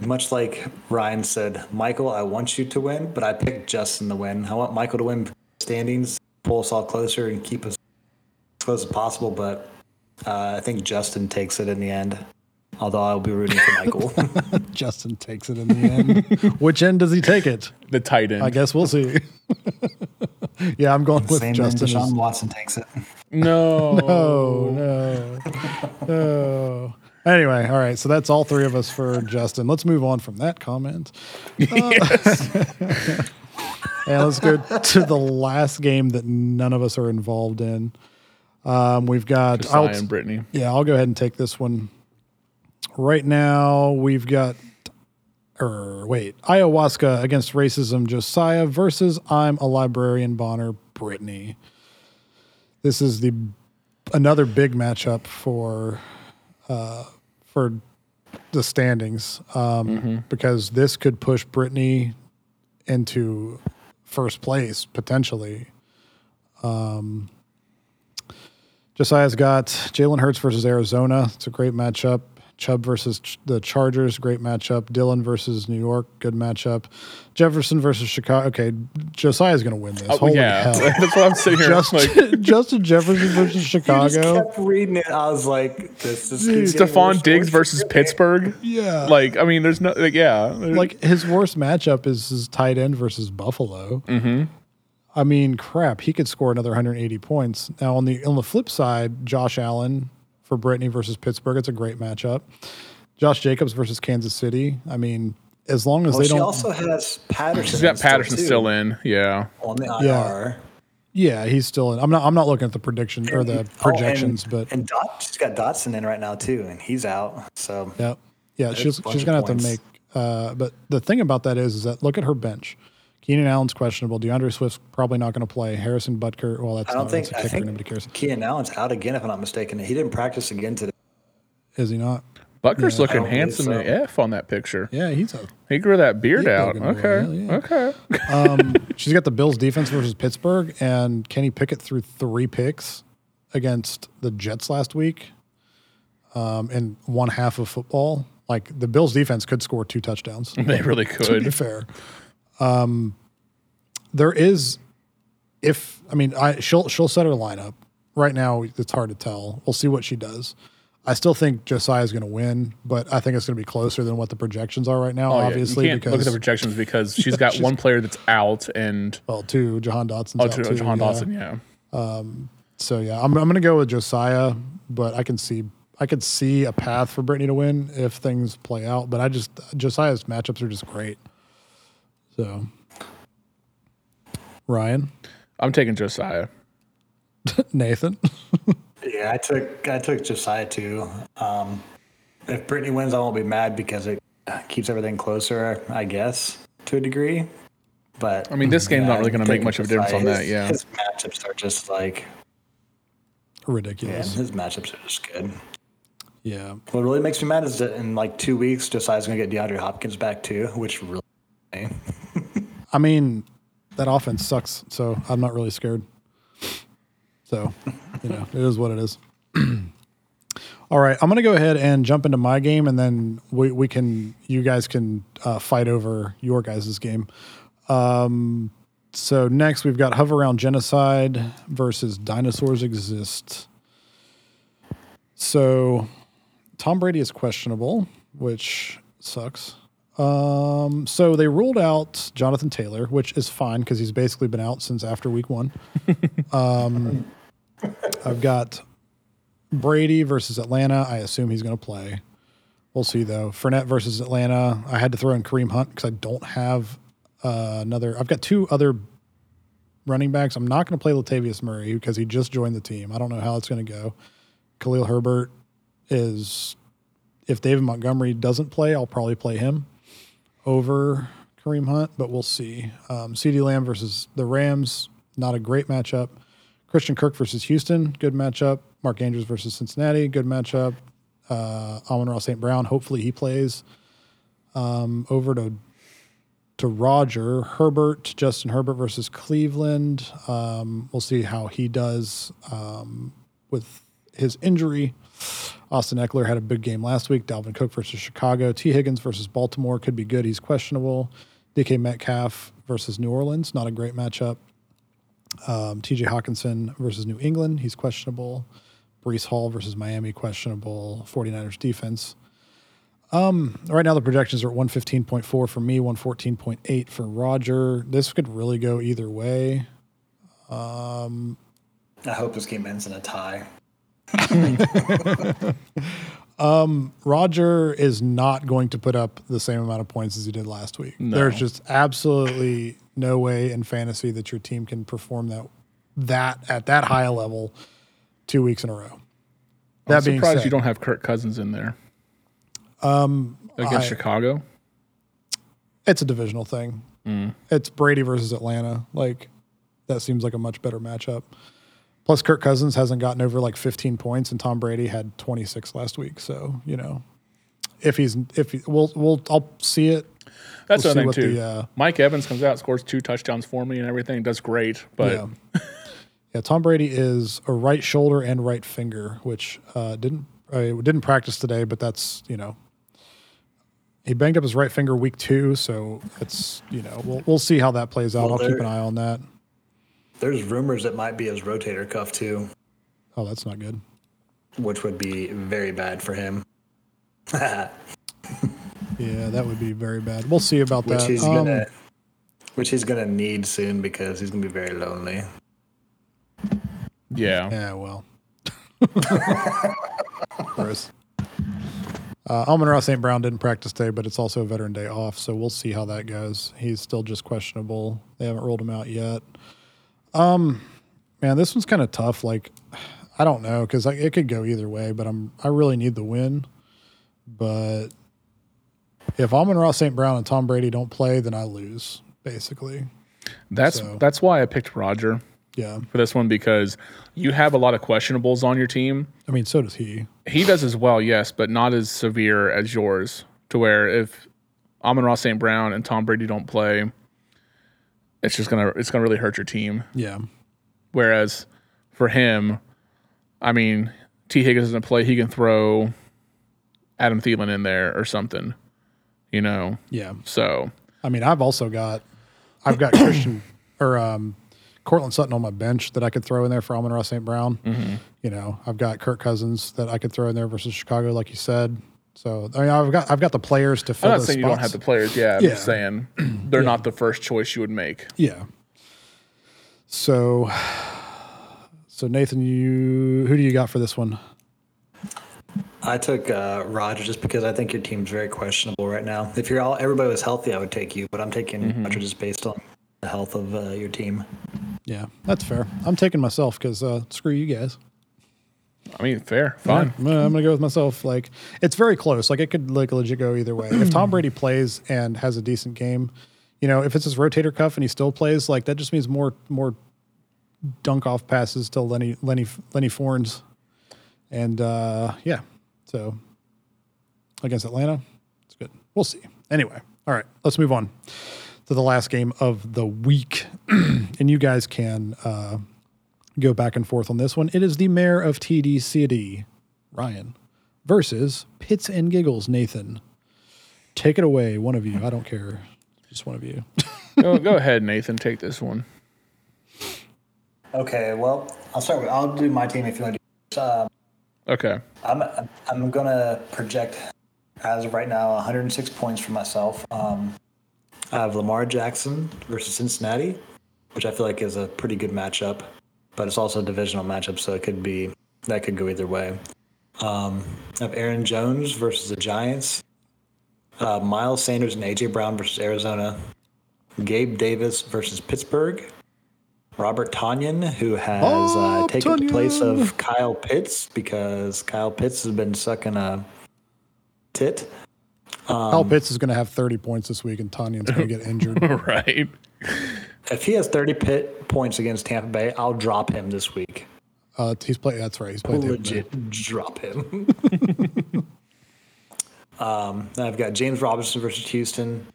much like Ryan said, Michael, I want you to win, but I picked Justin to win. I want Michael to win standings, pull us all closer, and keep us as close as possible. But uh, I think Justin takes it in the end. Although I'll be rooting for Michael. Justin takes it in the end. Which end does he take it? The tight end. I guess we'll see. yeah, I'm going with Same Justin. Justin. Deshaun Watson takes it. No. Oh no. no. Anyway, all right. So that's all three of us for Justin. Let's move on from that comment. yes. And let's go to the last game that none of us are involved in. Um, we've got. Josiah and Brittany. yeah, I'll go ahead and take this one. Right now, we've got. Or wait, ayahuasca against racism, Josiah versus I'm a librarian, Bonner, Brittany. This is the another big matchup for uh, for the standings um, because this could push Brittany into first place potentially. Um, Josiah's got Jalen Hurts versus Arizona. It's a great matchup. Chubb versus Ch- the Chargers, great matchup. Dillon versus New York, good matchup. Jefferson versus Chicago. Okay, Josiah's going to win this. Oh, Holy yeah, hell. that's what I'm sitting here. Just, like, Justin Jefferson versus I Chicago. kept reading it. I was like, "This is Dude, Stefon Diggs versus Pittsburgh. Yeah. Like, I mean, there's no, like, yeah, like his worst matchup is his tight end versus Buffalo. Mm-hmm. I mean, crap, he could score another 180 points. Now on the on the flip side, Josh Allen for Brittany versus Pittsburgh, it's a great matchup. Josh Jacobs versus Kansas City. I mean, as long as Well, they she don't, She also has Patterson. she's got still, Patterson too, still in. Yeah. on the IR. Yeah. yeah, he's still in. I'm not. I'm not looking at the prediction or the Oh, and- projections, but and Dot, she's got Dotson in right now too, and he's out. So yeah, yeah, she's she's gonna have to make. Uh, but the thing about that is, is that look at her bench. Keenan Allen's questionable. D'Andre Swift's probably not going to play. Harrison Butker, well, that's I don't not think that's a I kicker. Nobody think cares. Keenan Allen's out again, if I'm not mistaken. He didn't practice again today. Is he not? Butker's looking handsome so. AF on that picture. Yeah, he's a. He grew that beard out. Okay. well, yeah, Okay. Um, she's got the Bills defense versus Pittsburgh, and Kenny Pickett threw three picks against the Jets last week, um, in one half of football. Like the Bills defense could score two touchdowns. They really could. to be fair. Um, there is, if I mean, I she'll she'll set her lineup. Right now, it's hard to tell. We'll see what she does. I still think Josiah is going to win, but I think it's going to be closer than what the projections are right now. Oh, yeah. obviously, you can't because look at the projections because she's got one player that's out and well, two Jahan Dotson's oh, out to too, Jahan yeah. Dotson. Yeah. Um, so yeah, I'm I'm going to go with Josiah, but I can see I could see a path for Brittany to win if things play out. But I just Josiah's matchups are just great. So Ryan, I'm taking Josiah. Nathan. Yeah, I took I took Josiah too. Um, if Brittany wins, I won't be mad because it keeps everything closer, I guess, to a degree. But I mean, this game's yeah, not really going to make much of a difference on that. Yeah. his matchups are just like yeah, Ridiculous. his matchups are just good. Yeah. What really makes me mad is that in like two weeks, Josiah's gonna get DeAndre Hopkins back too, which really. I mean, that offense sucks, so I'm not really scared. So, you know, it is what it is. All right, I'm going to go ahead and jump into my game, and then we, we can, you guys can uh, fight over your guys' game. Um, so next we've got Hover Around Genocide versus Dinosaurs Exist. So Tom Brady is questionable, which sucks. Um, so they ruled out Jonathan Taylor, which is fine because he's basically been out since after week one. um, I've got Brady versus Atlanta. I assume he's going to play. We'll see though. Fournette versus Atlanta. I had to throw in Kareem Hunt because I don't have uh, another. I've got two other running backs. I'm not going to play Latavius Murray because he just joined the team. I don't know how it's going to go. Khalil Herbert is if David Montgomery doesn't play, I'll probably play him over Kareem Hunt, but we'll see. Um, CeeDee Lamb versus the Rams, not a great matchup. Christian Kirk versus Houston, good matchup. Mark Andrews versus Cincinnati, good matchup. Uh, Amon-Ra St. Brown, hopefully he plays. Um, over to to Roger Herbert, Justin Herbert versus Cleveland. Um, we'll see how he does um, with his injury. Austin Ekeler had a big game last week. Dalvin Cook versus Chicago. Tee Higgins versus Baltimore could be good. He's questionable. DK Metcalf versus New Orleans, not a great matchup. Um, TJ Hockenson versus New England, he's questionable. Breece Hall versus Miami, questionable. 49ers defense. Um, right now the projections are at 115.4 for me, 114.8 for Roger. This could really go either way. I hope this game ends in a tie. Roger is not going to put up the same amount of points as he did last week. There's just absolutely no way in fantasy that your team can perform that that at that high a level two weeks in a row. That I'm being surprised said, you don't have Kirk Cousins in there. Um, against I- Chicago. it's a divisional thing. It's Brady versus Atlanta. Like that seems like a much better matchup. Plus, Kirk Cousins hasn't gotten over like 15 points, and Tom Brady had 26 last week. So you know, if he's if he, we'll we'll I'll see it. That's We'll see the thing too. the, uh, Mike Evans comes out, scores two touchdowns for me, and everything does great. But yeah, yeah. Tom Brady is a right shoulder and right finger, which uh, didn't I didn't practice today, but that's you know he banged up his right finger week two, so it's you know we'll we'll see how that plays out. Well, I'll keep an eye on that. There's rumors it might be his rotator cuff too, Oh, that's not good. which would be very bad for him. Yeah, that would be very bad. We'll see about which that. he's Um, gonna which he's gonna need soon because he's gonna be very lonely. Yeah. Yeah, well. Gross. Uh, Amon-Ra St. Brown didn't practice today, but it's also a Veteran Day off, so we'll see how that goes. He's still just questionable. They haven't rolled him out yet. Um, man, this one's kind of tough. Like, I don't know because it could go either way, but I'm I really need the win. But if Amon-Ra St. Brown and Tom Brady don't play, then I lose basically. That's So- that's why I picked Roger Yeah, for this one because you have a lot of questionables on your team. I mean, so does he. He does as well, yes, but not as severe as yours. To where if Amon-Ra St. Brown and Tom Brady don't play, it's just gonna it's gonna really hurt your team. Yeah, Whereas for him, I mean, Tee Higgins doesn't play, he can throw Adam Thielen in there or something. You know? yeah. So I mean, I've also got, I've got Christian or um, Courtland Sutton on my bench that I could throw in there for Amon-Ra St. Brown. You know, I've got Kirk Cousins that I could throw in there versus Chicago, like you said. So I mean, I've got I've got the players to fill I'm not those saying you don't have the players, yeah. I'm Yeah. just saying they're not the first choice you would make. Yeah. So, so Nathan, you who do you got for this one? I took uh, Roger just because I think your team's very questionable right now. If you're all everybody was healthy, I would take you, but I'm taking Mm-hmm. Roger just based on the health of uh, your team. Yeah, that's fair. I'm taking myself because uh, screw you guys. I mean, fair, fine. I'm gonna, I'm gonna go with myself. Like it's very close. Like it could like legit go either way. If Tom Brady plays and has a decent game, you know, if it's his rotator cuff and he still plays, like that just means more more dunk off passes to Lenny Lenny Lenny Fournette, and uh, yeah, so against Atlanta, it's good. We'll see. Anyway, all right, let's move on to the last game of the week, and you guys can. Uh, go back and forth on this one. It is the mayor of TD City, Ryan, versus Pits and Giggles, Nathan. Take it away, one of you. I don't care. Just one of you. go, go ahead, Nathan. Take this one. Okay, well, I'll start with I'll do my team if you want to. Um, Okay. I'm I'm gonna project as of right now 106 points for myself. Um, I have Lamar Jackson versus Cincinnati, which I feel like is a pretty good matchup, but it's also a divisional matchup, so it could be that could go either way. Um, I have Aaron Jones versus the Giants, uh, Miles Sanders and AJ Brown versus Arizona, Gabe Davis versus Pittsburgh. Robert Tonyan, who has uh, Oh, taken the place of Kyle Pitts because Kyle Pitts has been sucking a tit. Kyle Pitts is going to have 30 points this week, and Tonyan's going to get injured. right. If he has 30 pit points against Tampa Bay, I'll drop him this week. Uh, he's playing. That's right. He's played. Tampa Bay. Legit drop him. um, I've got James Robinson versus Houston.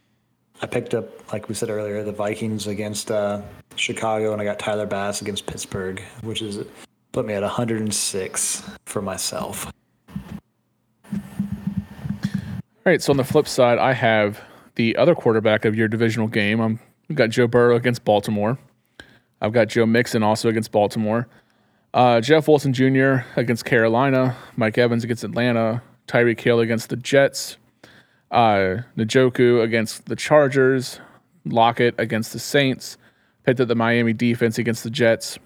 I picked up, like we said earlier, the Vikings against uh, Chicago, and I got Tyler Bass against Pittsburgh, which is put me at 106 for myself. All right. So on the flip side, I have the other quarterback of your divisional game. I'm, I've got Joe Burrow against Baltimore. I've got Joe Mixon also against Baltimore. Uh, Jeff Wilson Jr. against Carolina. Mike Evans against Atlanta. Tyreek Hill against the Jets. Uh, against the Chargers. Lockett against the Saints. Picked up the Miami defense against the Jets.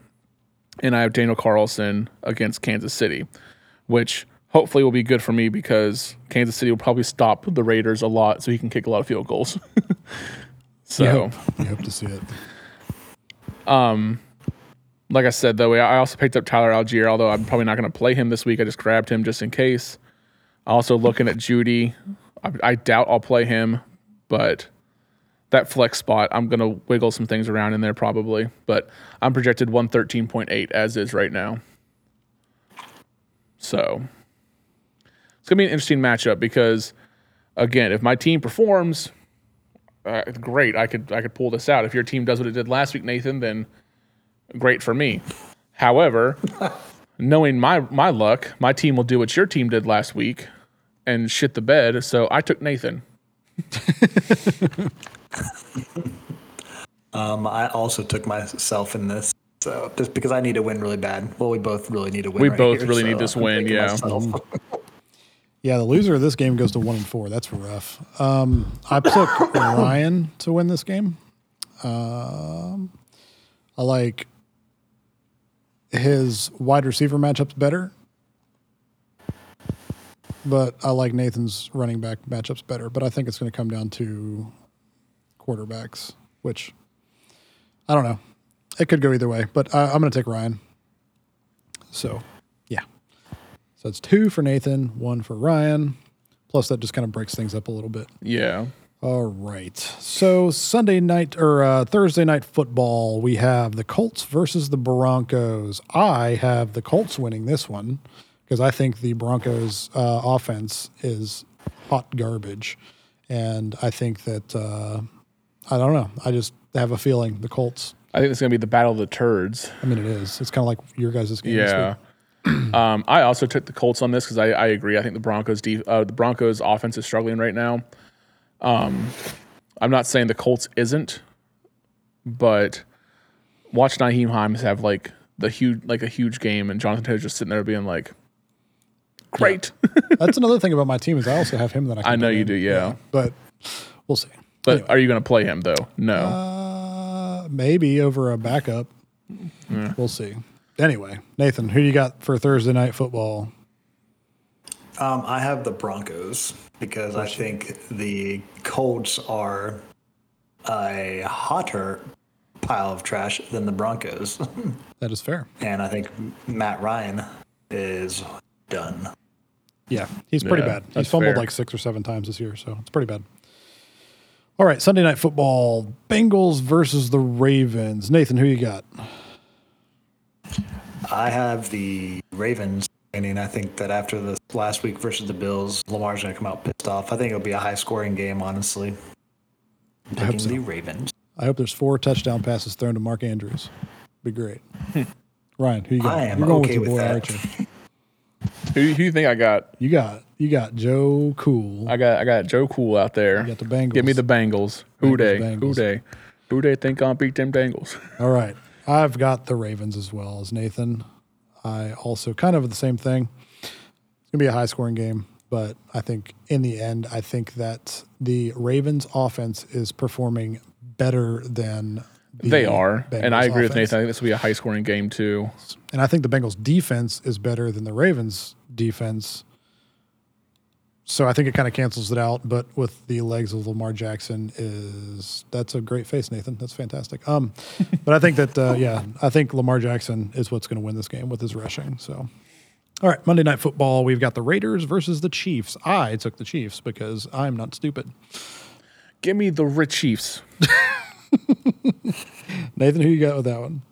And I have Daniel Carlson against Kansas City, which hopefully will be good for me because Kansas City will probably stop the Raiders a lot so he can kick a lot of field goals. so, You hope, you hope to see it. Um, like I said, though, I also picked up Tyler Allgeier, although I'm probably not going to play him this week. I just grabbed him just in case. Also looking at Jeudy. I, I doubt I'll play him, but that flex spot, I'm going to wiggle some things around in there probably. But I'm projected 113.8 as is right now. So it's going to be an interesting matchup because, again, if my team performs, uh, great. I could I could pull this out. If your team does what it did last week, Nathan, then great for me. However, knowing my my luck, my team will do what your team did last week and shit the bed. So I took Nathan. Um, I also took myself in this. So just because I need to win really bad. Well, we both really need to win. We right both here, really so need this I'm win, taking yeah. Yeah, the loser of this game goes to one and four. That's rough. Um, I took Ryan to win this game. Um, I like his wide receiver matchups better, but I like Nathan's running back matchups better. But I think it's going to come down to quarterbacks, which I don't know. It could go either way, but I, I'm going to take Ryan. So. So it's two for Nathan, one for Ryan. Plus, that just kind of breaks things up a little bit. Yeah. All right. So Sunday night or uh, Thursday night football, we have the Colts versus the Broncos. I have the Colts winning this one because I think the Broncos' uh, offense is hot garbage, and I think that uh, I don't know. I just have a feeling the Colts. I think it's gonna be the battle of the turds. I mean, it is. It's kind of like your guys' game. Yeah. um, I also took the Colts on this because I, I agree. I think the Broncos def- uh, the Broncos offense is struggling right now. Um, I'm not saying the Colts isn't, but watch Nyheim Hines have like the huge like a huge game, and Jonathan Taylor just sitting there being like, "Great." That's another thing about my team is I also have him that I. Can I know you in. do, yeah. But we'll see. But are you going to play him though? No. Uh, maybe over a backup. We'll see. Anyway, Nathan, who you got for Thursday night football? Um, I have the Broncos because I think the Colts are a hotter pile of trash than the Broncos, That is fair. and I think Matt Ryan is done. Yeah, he's pretty Yeah, bad. He's fumbled fair. like six or seven times this year, so it's pretty bad. All right, Sunday night football: Bengals versus the Ravens. Nathan, who you got? I have the Ravens winning. I think that after the last week versus the Bills, Lamar's going to come out pissed off. I think it'll be a high scoring game, honestly. I'm hope so. the Ravens. I hope there's four touchdown passes thrown to Mark Andrews. Be great. Ryan, who you got? I am You're going okay with your with boy that. Archer. who, who do you think I got? You got you got Joe Cool. I got I got Joe Cool out there. You got the Bengals. Give me the Bengals. Who Bengals, they? Who they? Who they think I'll beat them Bengals? All right. I've got the Ravens as well as Nathan. I also kind of the same thing. It's going to be a high scoring game, but I think in the end, I think that the Ravens offense is performing better than the They are, and I Bengals agree with. Nathan. I think this will be a high scoring game too. And I think the Bengals defense is better than the Ravens defense. So I think it kind of cancels it out, but with the legs of Lamar Jackson is that's a great face, Nathan. That's fantastic. Um, but I think that uh, yeah, I think Lamar Jackson is what's going to win this game with his rushing. So, all right, Monday Night Football. We've got the Raiders versus the Chiefs. I took the Chiefs because I'm not stupid. Give me the Rich Chiefs. Nathan, who you got with that one?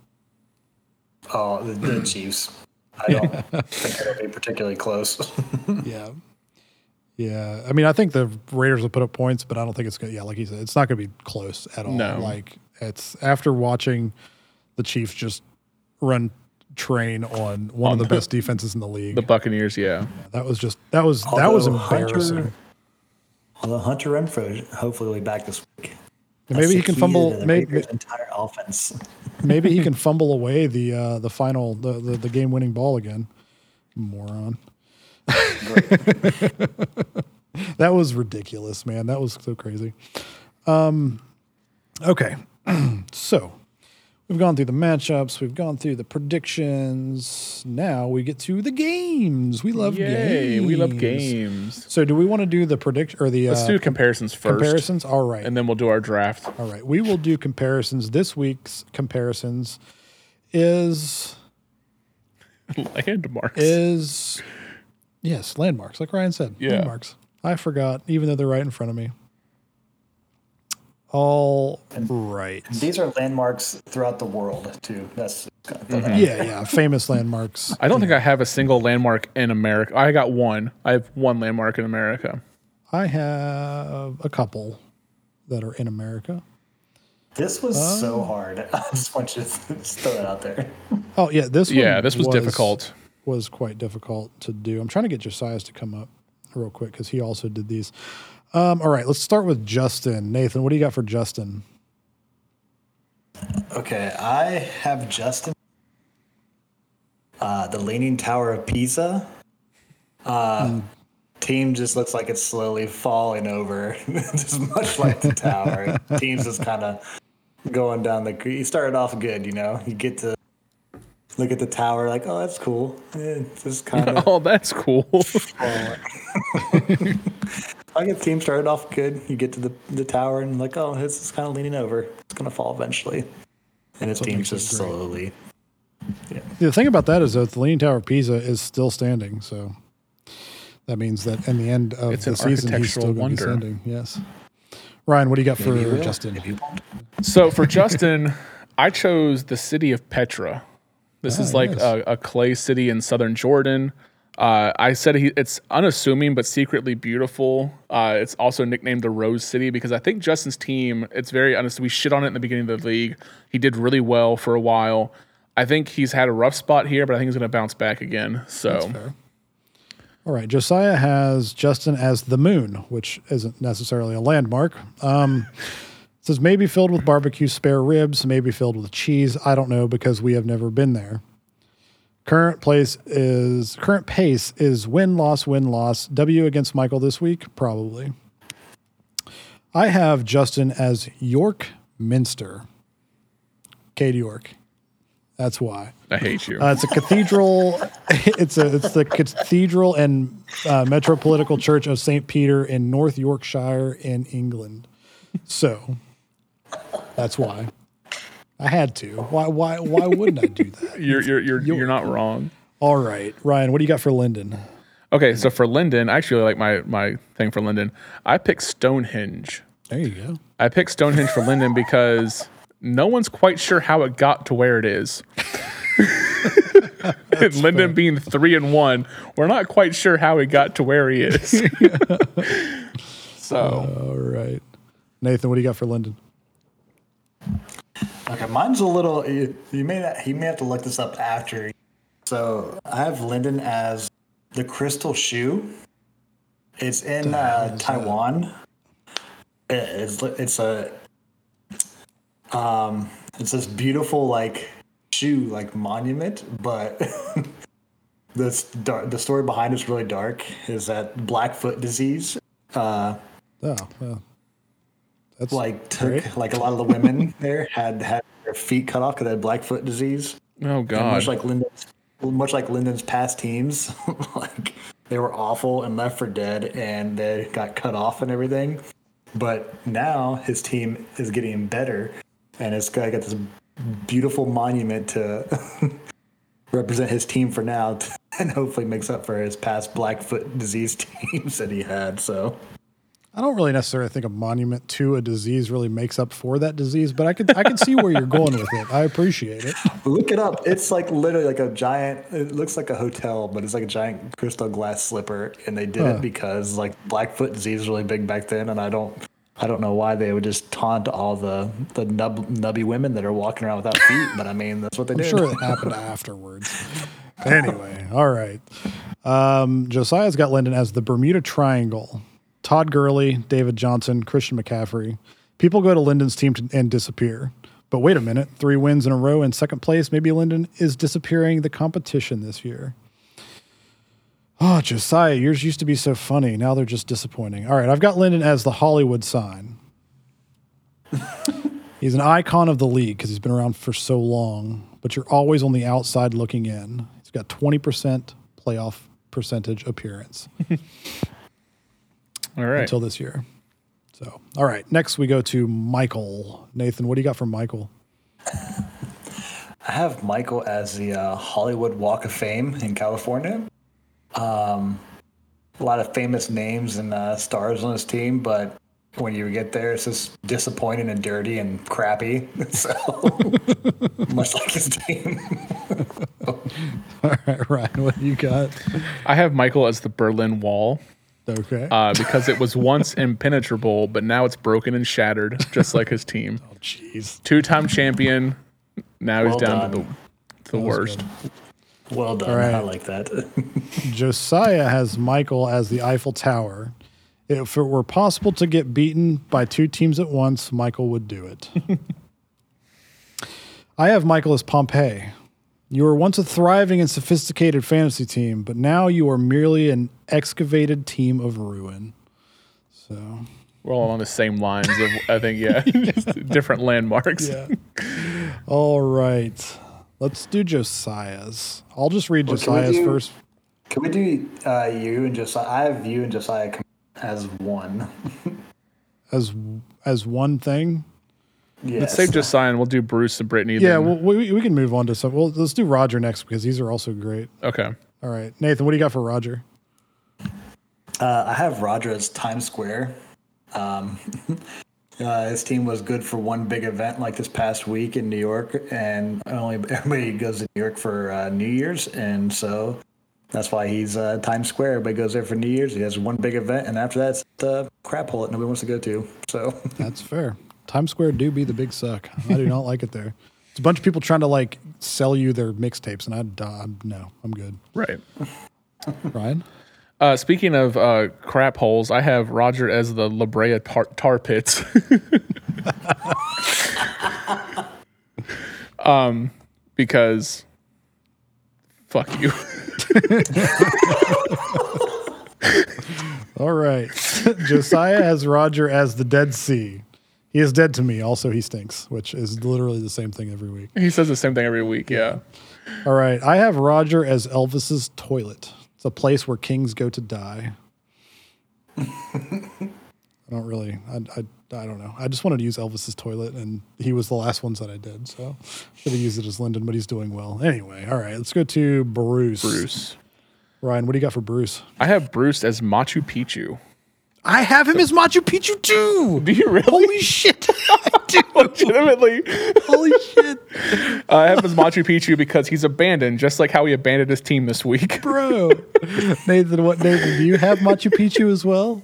Oh, the, the Chiefs. I don't think it'll be particularly close. Yeah. Yeah. I mean, I think the Raiders will put up points, but I don't think it's going to, yeah, like he said, it's not going to be close at all. No. Like, it's after watching the Chiefs just run train on one of the best defenses in the league. The Buccaneers, yeah. that was just, that was, that was embarrassing. Hunter, although Hunter Renfrow hopefully will be back this week. maybe he can fumble, to the maybe, Raiders' entire offense. maybe he can fumble away the, uh, the final, the, the, the game winning ball again. Moron. that was ridiculous, man. That was so crazy. Um, okay, so we've gone through the matchups, we've gone through the predictions. Now we get to the games. We love Yay, games. we love games. So, do we want to do the predict or the Let's uh, do comparisons first, comparisons? All right, and then we'll do our draft. all right. We will do comparisons. This week's comparisons is Landmarks. is yes landmarks, like Ryan said. Yeah. Landmarks. I forgot, even though they're right in front of me. all and All right. These are landmarks throughout the world too. That's Mm-hmm. Yeah, yeah. Famous landmarks. I don't think I have a single landmark in America. I got one. I have one landmark in America. I have a couple that are in America. this was so hard. I just want you to throw it out there. Oh yeah, this one Yeah, this was, difficult. Was quite difficult to do. I'm trying to get Josiah's to come up real quick because he also did these. Um, all right, let's start with Justin. Nathan, what do you got for Justin? Okay, I have Justin. Uh, the Leaning Tower of Pisa. Uh, Team just looks like it's slowly falling over, just much like the tower. Team's just kind of going down the. You started off good, you know. You get to look at the tower, like, oh, that's cool. Eh, It's just kind of. Oh, that's cool. like the team started off good. You get to the, the tower and like, oh, it's just kind of leaning over. It's gonna fall eventually, and his team's it just great. slowly. The thing about that is that the Leaning Tower of Pisa is still standing, so that means that in the end of It's the season, he's still going to be standing. Yes. Ryan, what do you got for Maybe he Justin? maybe he won't. So for Justin, I chose the city of Petra. This is Ah, like yes. a, a clay city in southern Jordan. Uh, I said he, it's unassuming but secretly beautiful. Uh, it's also nicknamed the Rose City because I think Justin's team. It's very honest. We shit on it in the beginning of the league. He did really well for a while. I think he's had a rough spot here, but I think he's going to bounce back again. So All right. Josiah has Justin as the moon, which isn't necessarily a landmark. Um, it says maybe filled with barbecue spare ribs, maybe filled with cheese. I don't know because we have never been there. Current place is current pace is win loss win loss. W against Michael this week probably. I have Justin as York Minster. Kate York. That's why. I hate you. Uh, it's a cathedral. It's a it's the cathedral and uh, metropolitical church of Saint Peter in North Yorkshire in England. So that's why I had to. Why why why wouldn't I do that? you're you're you're, you're not wrong. All right, Ryan, what do you got for Linden? Okay, so for Linden, I actually like my my thing for Linden. I picked Stonehenge. There you go. I picked Stonehenge for Linden because no one's quite sure how it got to where it is. And Linden being three and one, we're not quite sure how he got to where he is. so All right, Nathan, what do you got for Lyndon? Okay, mine's a little. You, you may not, he may have to look this up after. So I have Linden as the Crystal Shoe. It's in uh, Taiwan. It- It's it's a um it's this beautiful like shoe like monument, but this dark, the story behind it's really dark. Is that Blackfoot disease? Uh, Oh, well, that's like took Great. like a lot of the women there had had their feet cut off because they had Blackfoot disease. oh And god. much like Lyndon's, much like Lyndon's past teams, like they were awful and left for dead, and they got cut off and everything. But now his team is getting better, and it's got, got this beautiful monument to represent his team for now, and hopefully makes up for his past Blackfoot disease teams that he had. So I don't really necessarily think a monument to a disease really makes up for that disease, but I could I can see where you're going with it. I appreciate it. look it up. It's like literally like a giant. It looks like a hotel, but it's like a giant crystal glass slipper, and they did Huh. it because like Blackfoot disease was really big back then, and I don't. I don't know why they would just taunt all the the nub, nubby women that are walking around without feet, but I mean that's what they I'm did. sure it happened afterwards. Anyway, all right. Um, Josiah's got Lyndon as the Bermuda Triangle. Todd Gurley, David Johnson, Christian McCaffrey. People go to Linden's team to, and disappear. But wait a minute, three wins in a row in second place. Maybe Linden is disappearing the competition this year. Oh, Josiah, yours used to be so funny. Now they're just disappointing. All right, I've got Linden as the Hollywood sign. He's an icon of the league because he's been around for so long, but you're always on the outside looking in. He's got 20% playoff percentage appearance All right. until this year. So, all right, next we go to Michael. Nathan, what do you got from Michael? I have Michael as the uh, Hollywood Walk of Fame in California. Um, a lot of famous names and uh, stars on his team, but when you get there, it's just disappointing and dirty and crappy. So much like his team. All right, Ryan, what do you got? I have Michael as the Berlin Wall Okay. uh, because it was once impenetrable, but now it's broken and shattered, just like his team. oh, jeez. Two-time champion. Now he's down done. to the, to the worst. Well done. right. I like that. Josiah has Michael as the Eiffel Tower. If it were possible to get beaten by two teams at once, Michael would do it. I have Michael as Pompeii. You were once a thriving and sophisticated fantasy team, but now you are merely an excavated team of ruin. So, We're all on the same lines of, I think, yeah, just different landmarks. Yeah. All right. Let's do Josiah's. I'll just read Well, can Josiah's do- first. Can we do uh, you and Josiah? I have you and Josiah as one. as as one thing. Yes. Let's save Josiah and we'll do Bruce and Brittany. Yeah, then. well, we, we can move on to some. Well, let's do Roger next because these are also great. okay. All right, Nathan, what do you got for Roger? Uh, I have Roger as Times Square. Um, uh, his team was good for one big event like this past week in New York, and only everybody goes to New York for uh, New Year's, and so that's why he's uh, Times Square. Everybody goes there for New Year's. He has one big event, and after that, it's the crap hole that nobody wants to go to. So That's fair. Times Square do be the big suck. I do not like it there. It's a bunch of people trying to like sell you their mixtapes, and I, uh, no, I'm good. Right. Ryan, Uh, speaking of uh, crap holes, I have Roger as the La Brea tar, tar pits. um, because fuck you. all right. Josiah has Roger as the Dead Sea. He is dead to me. Also, he stinks, which is literally the same thing every week. he says the same thing every week. Yeah. All right, I have Roger as Elvis's toilet. It's a place where kings go to die. I don't really. I, I, I don't know. I just wanted to use Elvis's toilet, and he was the last ones that I did. So should have used it as Lyndon, but he's doing well. Anyway, all right, let's go to Bruce. Bruce. Ryan, what do you got for Bruce? I have Bruce as Machu Picchu. I have him as Machu Picchu too. Do you really? Holy shit! Legitimately. Holy shit, uh, I have him as Machu Picchu because he's abandoned, just like how he abandoned his team this week. bro! Nathan, what? Nathan, do you have Machu Picchu as well?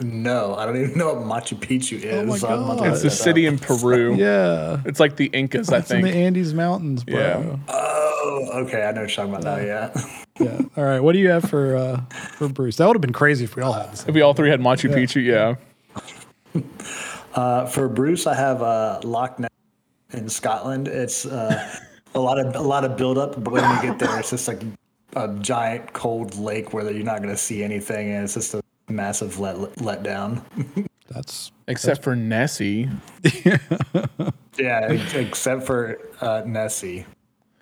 No, I don't even know what Machu Picchu is. Oh my so I'm about to God. It's a city in Peru. Yeah, It's like the Incas, I it's in think. the Andes Mountains, bro. Yeah. Oh, okay. I know what you're talking about now. Yeah. Yeah. All right. What do you have for uh for Bruce? That would have been crazy if we all had the If we all three had Machu Picchu, yeah. Uh, for Bruce, I have uh, Loch Ness in Scotland. It's uh, a lot of a lot of build up, but when you get there, it's just like a giant cold lake where you're not going to see anything, and it's just a massive let let down. That's Except for Nessie. yeah, ex- except for uh, Nessie.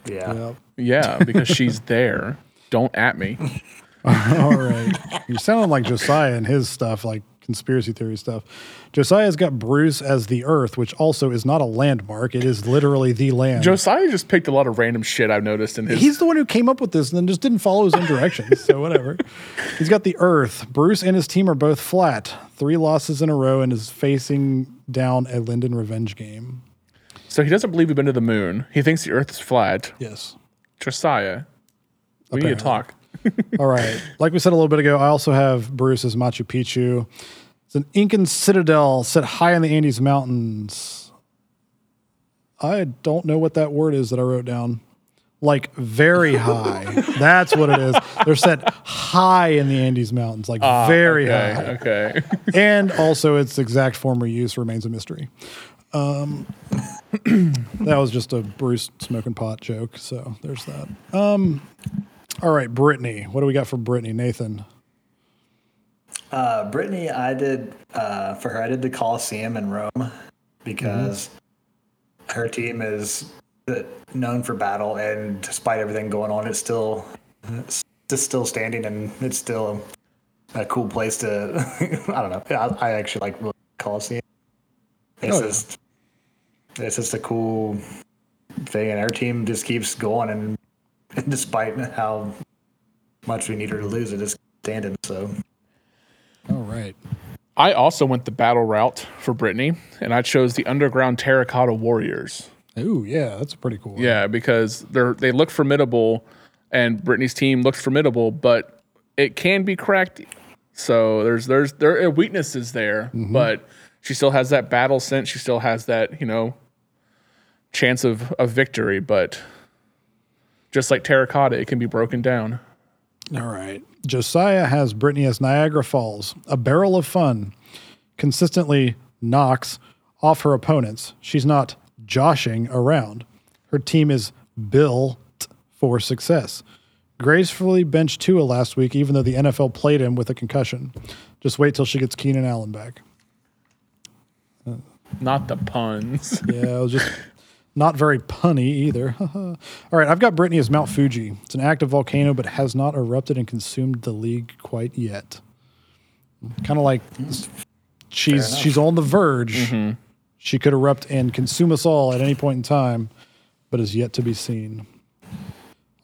Yeah. yeah. Yeah, because she's there. Don't at me. All right. You're sounding like Josiah and his stuff, like conspiracy theory stuff. Josiah's got Bruce as the Earth, which also is not a landmark. It is literally the land. Josiah just picked a lot of random shit I've noticed in his. He's the one who came up with this and then just didn't follow his own directions. So whatever. He's got the Earth. Bruce and his team are both flat. Three losses in a row and is facing down a Linden revenge game. so he doesn't believe we've been to the moon. He thinks the Earth is flat. Yes. Josiah, we need to talk. All right. Like we said a little bit ago, I also have Bruce's Machu Picchu. It's an Incan citadel set high in the Andes Mountains. I don't know what that word is that I wrote down. Like very high. That's what it is. They're set high in the Andes Mountains, like very okay, high. Okay. And also, its exact former use remains a mystery. Um, that was just a Bruce smoking pot joke. So there's that. Um, all right, Brittany. What do we got for Brittany? Nathan. Uh, Brittany, I did uh, for her. I did the Coliseum in Rome because her team is known for battle, and despite everything going on, it's still it's just still standing, and it's still a cool place to. I don't know. I, I actually like Coliseum. It's Oh, yeah. just it's just a cool thing, and our team just keeps going, and despite how much we need her to lose, it is standing. So. All right. I also went the battle route for Brittany, and I chose the Underground Terracotta Warriors. Ooh, yeah, that's pretty cool. Yeah, because they're they look formidable, and Brittany's team looks formidable, but it can be cracked. So there's there's there are weaknesses there, mm-hmm. but she still has that battle sense. She still has that you know chance of of victory. But Just like terracotta, it can be broken down. All right. Josiah has Brittany as Niagara Falls, a barrel of fun, consistently knocks off her opponents. She's not joshing around. Her team is built for success. Gracefully benched Tua last week, even though the NFL played him with a concussion. Just wait till she gets Keenan Allen back. Not the puns. Yeah, I was just not very punny either. All right, I've got Brittany as Mount Fuji. It's an active volcano, but has not erupted and consumed the league quite yet. Kind of like she's she's on the verge. She could erupt and consume us all at any point in time, but is yet to be seen.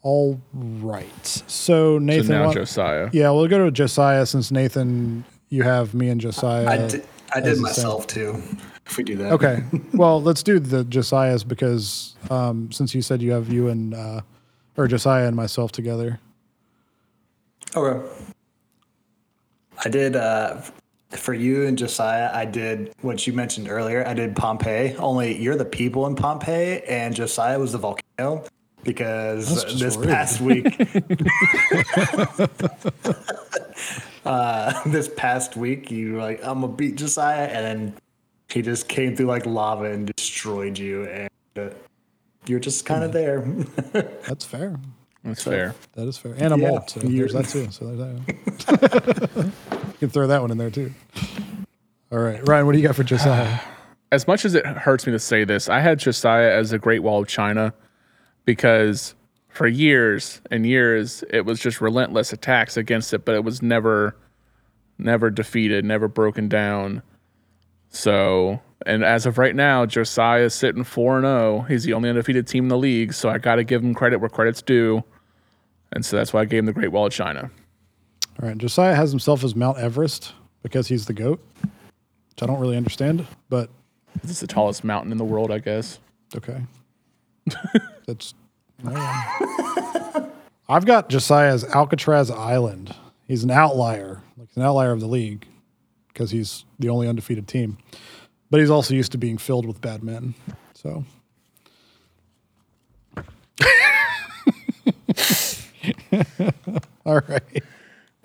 All right, so so Nathan. now why- Josiah. yeah, we'll go to Josiah since Nathan. You have me and Josiah. I did, I did the myself too. If we do that, Okay. well, let's do the Josiah's because um, since you said you have you and uh, or Josiah and myself together. Okay. I did uh, for you and Josiah. I did what you mentioned earlier. I did Pompeii. Only you're the people in Pompeii, and Josiah was the volcano. Because this past week, uh, this past week, you were like, "I'm gonna beat Josiah," and then he just came through like lava and destroyed you, and uh, you're just kind of there. That's fair. That's fair. That is fair. And I'm Yeah, old, so there's that too. So there's that. you can throw that one in there too. All right, Ryan, what do you got for Josiah? As much as it hurts me to say this, I had Josiah as a Great Wall of China because for years and years it was just relentless attacks against it, but it was never never defeated, never broken down. So, and as of right now, Josiah is sitting 4 and 0. He's the only undefeated team in the league, so I got to give him credit where credit's due. And so that's why I gave him the Great Wall of China. All right, Josiah has himself as Mount Everest because he's the goat, which I don't really understand, but It's the tallest mountain in the world, I guess. Okay. That's. I've got Josiah as Alcatraz Island. He's an outlier, like an outlier of the league, because he's the only undefeated team. But he's also used to being filled with bad men. So. All right.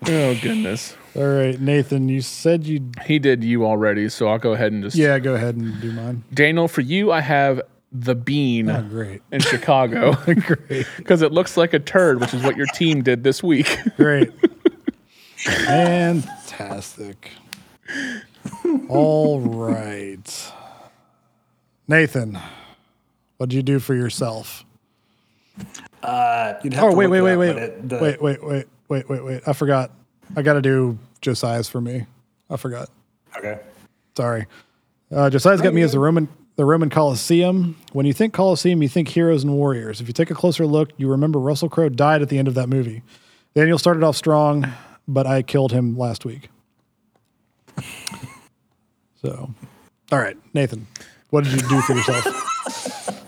Oh, goodness. All right, Nathan, you said you. He did you already, so I'll go ahead and just. Yeah, go ahead and do mine. Daniel, for you, I have the bean Oh, great. in Chicago Great. because it looks like a turd, which is what your team did this week. Great. Fantastic. All right. Nathan, what'd you do for yourself? Uh, you'd have Oh, to wait, wait, wait, wait. it- the- Wait, wait, wait, wait, wait, wait. I forgot. I got to do Josiah's for me. I forgot. Okay. Sorry. Uh, Josiah's got me as the Roman the Roman Colosseum. When you think Colosseum, you think heroes and warriors. If you take a closer look, you remember Russell Crowe died at the end of that movie. Daniel started off strong, but I killed him last week. So, all right, Nathan, what did you do for yourself?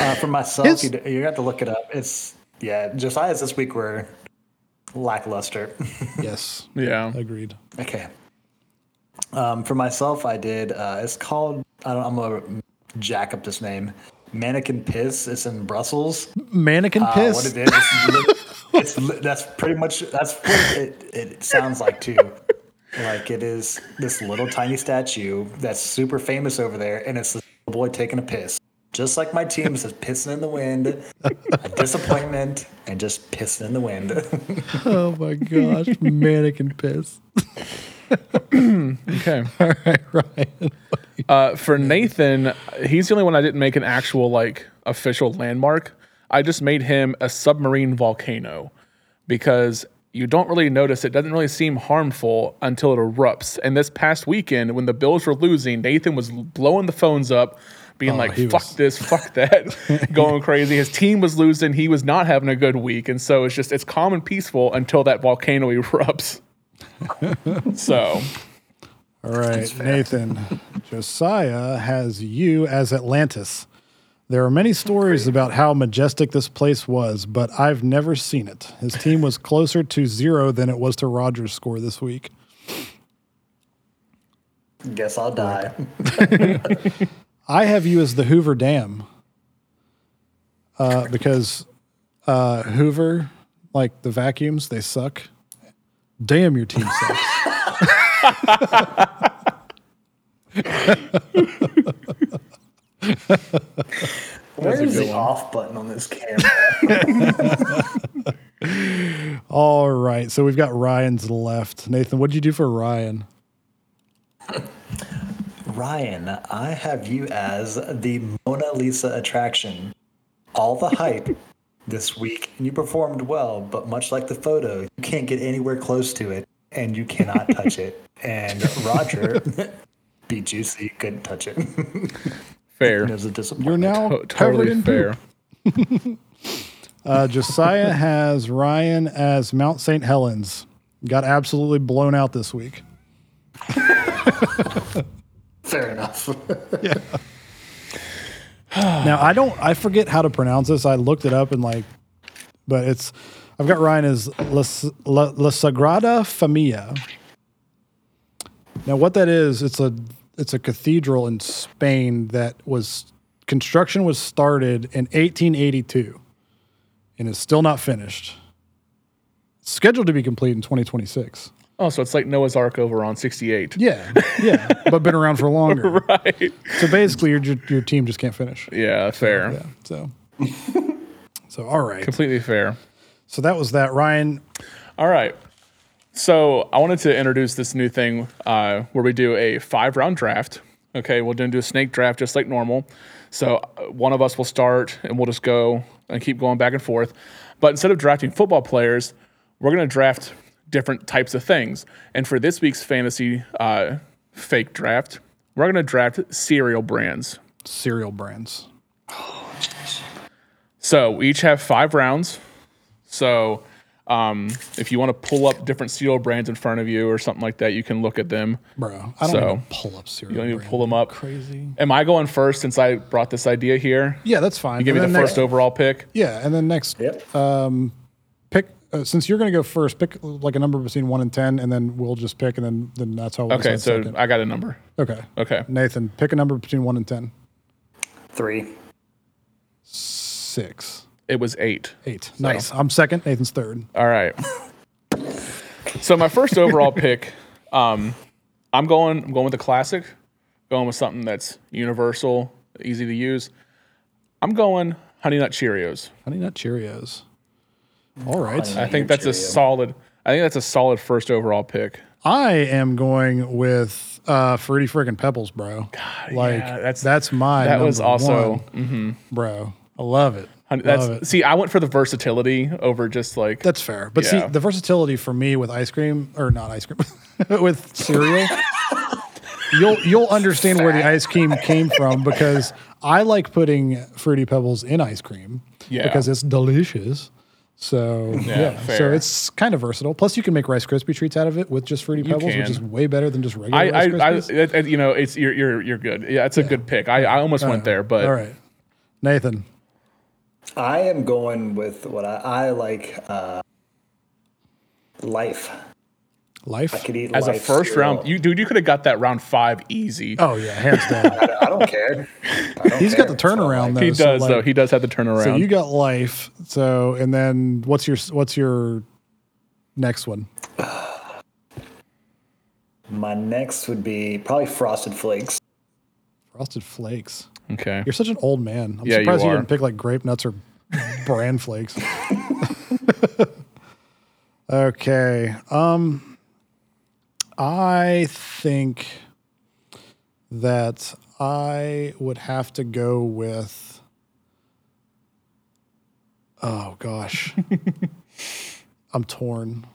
Uh, for myself, His- you, you have to look it up. It's yeah. Josiah's this week were lackluster. yes, yeah. agreed. okay. Um, for myself, I did. Uh, it's called. I don't, I'm gonna jack up this name. Mannequin Piss. It's in Brussels. Mannequin Uh, piss. what it is? It's, li- it's li- that's pretty much that's what it, it sounds like too. Like it is this little tiny statue that's super famous over there, and it's this little boy taking a piss. Just like my team says, pissing in the wind, a disappointment, and just pissing in the wind. oh my gosh, mannequin piss. Okay. All right, Ryan. Uh, for Nathan, he's the only one I didn't make an actual like official landmark. I just made him a submarine volcano because you don't really notice it doesn't really seem harmful until it erupts. And this past weekend, when the Bills were losing, Nathan was blowing the phones up, being oh, like, "Fuck was- this, fuck that," going crazy. His team was losing. He was not having a good week, and so it's just it's calm and peaceful until that volcano erupts. so All right, Nathan. Josiah has you as Atlantis. There are many stories about how majestic this place was, but I've never seen it. His team was closer to zero than it was to Rogers' score this week. Guess I'll die. I have you as the Hoover Dam uh, because Uh, Hoover, like the vacuums, they suck. Damn, your team sucks. Where's the one. off button on this camera? All right, so we've got Ryan's left. Nathan, what did you do for Ryan? Ryan, I have you as the Mona Lisa attraction. All the hype this week, and you performed well, but much like the photo, you can't get anywhere close to it, and you cannot touch it. And Roger be juicy, you couldn't touch it. Fair. it was a disappointment. You're now To- totally in fair. Uh, Josiah has Ryan as Mount St. Helens. Got absolutely blown out this week. Fair enough. yeah. Now I don't. I forget how to pronounce this. I looked it up and like, but it's. I've got Ryan as La, La, La Sagrada Familia. Now what that is? It's a it's a cathedral in Spain that was construction was started in 1882, and is still not finished. Scheduled to be complete in 2026. Oh, so it's like Noah's Ark over on 68. Yeah, yeah, but been around for longer. Right. So basically, your your team just can't finish. Yeah, fair. Yeah. So. So all right. Completely fair. So that was that. Ryan, All right. So I wanted to introduce this new thing uh, where we do a five round draft. Okay, we're going to do a snake draft just like normal. So uh, one of us will start and we'll just go and keep going back and forth. But instead of drafting football players, we're going to draft different types of things. And for this week's fantasy uh, fake draft, we're going to draft cereal brands. cereal brands. So we each have five rounds. So um, if you want to pull up different cereal brands in front of you or something like that, you can look at them. Bro, I don't So, even pull up cereal. You don't need to pull them up. Crazy. Am I going first since I brought this idea here? Yeah, that's fine. You give me the And then first overall pick. Yeah, and then next, Yep. pick. Uh, since you're going to go first, pick like a number between one and ten, and then we'll just pick, and then then that's how. We'll Okay, so second. I got a number. okay, Okay. Nathan, pick a number between one and ten. Three. Six, It was eight. eight. Nice. I'm second. Nathan's third. All right. so my first overall pick, um, I'm going. I'm going with the classic. Going with something that's universal, easy to use. I'm going Honey Nut Cheerios. Honey Nut Cheerios. All right. Honey I think Nut that's a solid. I think that's a solid first overall pick. I am going with uh, Fruity Friggin' Pebbles, bro. God, like yeah, that's- that's my. That was number also one, bro. I love it. That's see. I went for the versatility over just like That's fair. But Yeah. see, the versatility for me with ice cream or not ice cream, with cereal, you'll you'll understand where the ice cream came from because I like putting fruity pebbles in ice cream Yeah. because it's delicious. So yeah, so it's kind of versatile. Plus, you can make Rice Krispie treats out of it with just fruity pebbles, which is way better than just regular I, Rice I, I, you know, it's you're you're you're good. Yeah, it's a good pick. I, I almost went uh, there, but All right, Nathan. I am going with what I, I like. Uh, life. Life. I could eat as a first cereal. round, you dude, you could have got that round five easy. oh yeah, hands down. I don't care. I don't He's got the care. So, turnaround though. he so, does like- though. He does have the turnaround. So you got life. So and then what's your what's your next one? My next would be probably Frosted Flakes. Frosted Flakes. okay. You're such an old man. I'm Yeah, surprised you, are. didn't pick like grape nuts or bran flakes. okay. Um I think that I would have to go with Oh gosh. I'm torn.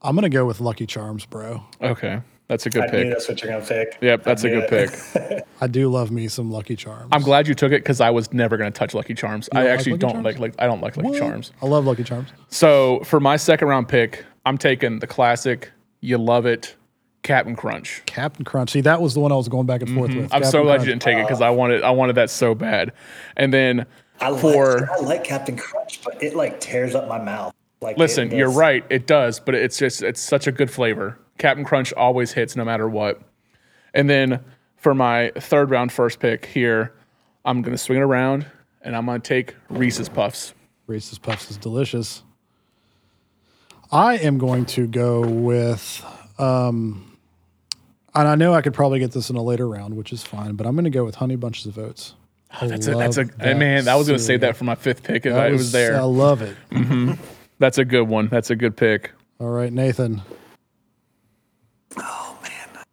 I'm gonna go with Lucky Charms, bro. Okay, that's a good I knew pick. that's what you're gonna pick. Yep, that's a good it. pick. I do love me some Lucky Charms. I'm glad you took it because I was never going to touch Lucky Charms. I don't like actually don't Charms? like like I don't like Lucky What? Charms. I love Lucky Charms. So for my second round pick, I'm taking the classic. You love it, Captain Crunch. Captain Crunch. See, that was the one I was going back and forth with. Mm-hmm. I'm so glad Crunch. you didn't take it because I wanted I wanted that so bad. And then I like, for I like Captain Crunch, but it like tears up my mouth. Like listen, you're right, it does, but it's just it's such a good flavor. Captain Crunch always hits no matter what. And then for my third round first pick here, I'm gonna swing it around and I'm gonna take Reese's Puffs. Reese's Puffs is delicious. I am going to go with, um, and I know I could probably get this in a later round, which is fine, but I'm going to go with Honey Bunches of Oats. I That's a, that's a love hey, man. I was gonna save that for my fifth pick if I, it was there. I love it. That's a good one. That's a good pick. All right, Nathan. Oh man,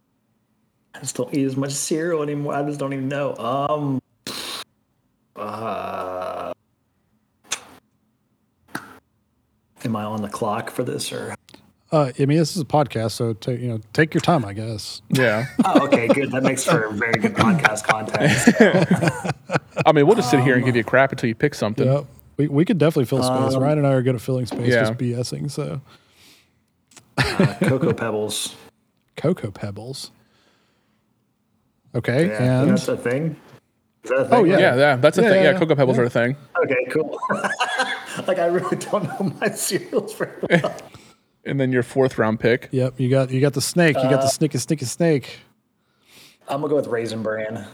I just don't eat as much cereal anymore. I just don't even know. Um, uh, am I on the clock for this or? Uh, I mean, this is a podcast, so take you know take your time, I guess. Yeah. Oh, okay, good. That makes for very good podcast content. I mean, we'll just sit here and give you crap until you pick something. Yeah, we, we could definitely fill space. Um, Ryan and I are good at filling space, yeah. just BSing. So, Cocoa Pebbles. Cocoa Pebbles. Okay, Yeah, and that's a thing. Is that a thing? Oh, yeah. Yeah, yeah, that's a Yeah, thing. Yeah, yeah, Cocoa Pebbles are a thing. Okay, cool. like I really don't know my cereals very well. And then your fourth round pick. yep, you got you got the snake. You Uh, got the snicky snicky snake. I'm gonna go with Raisin Bran.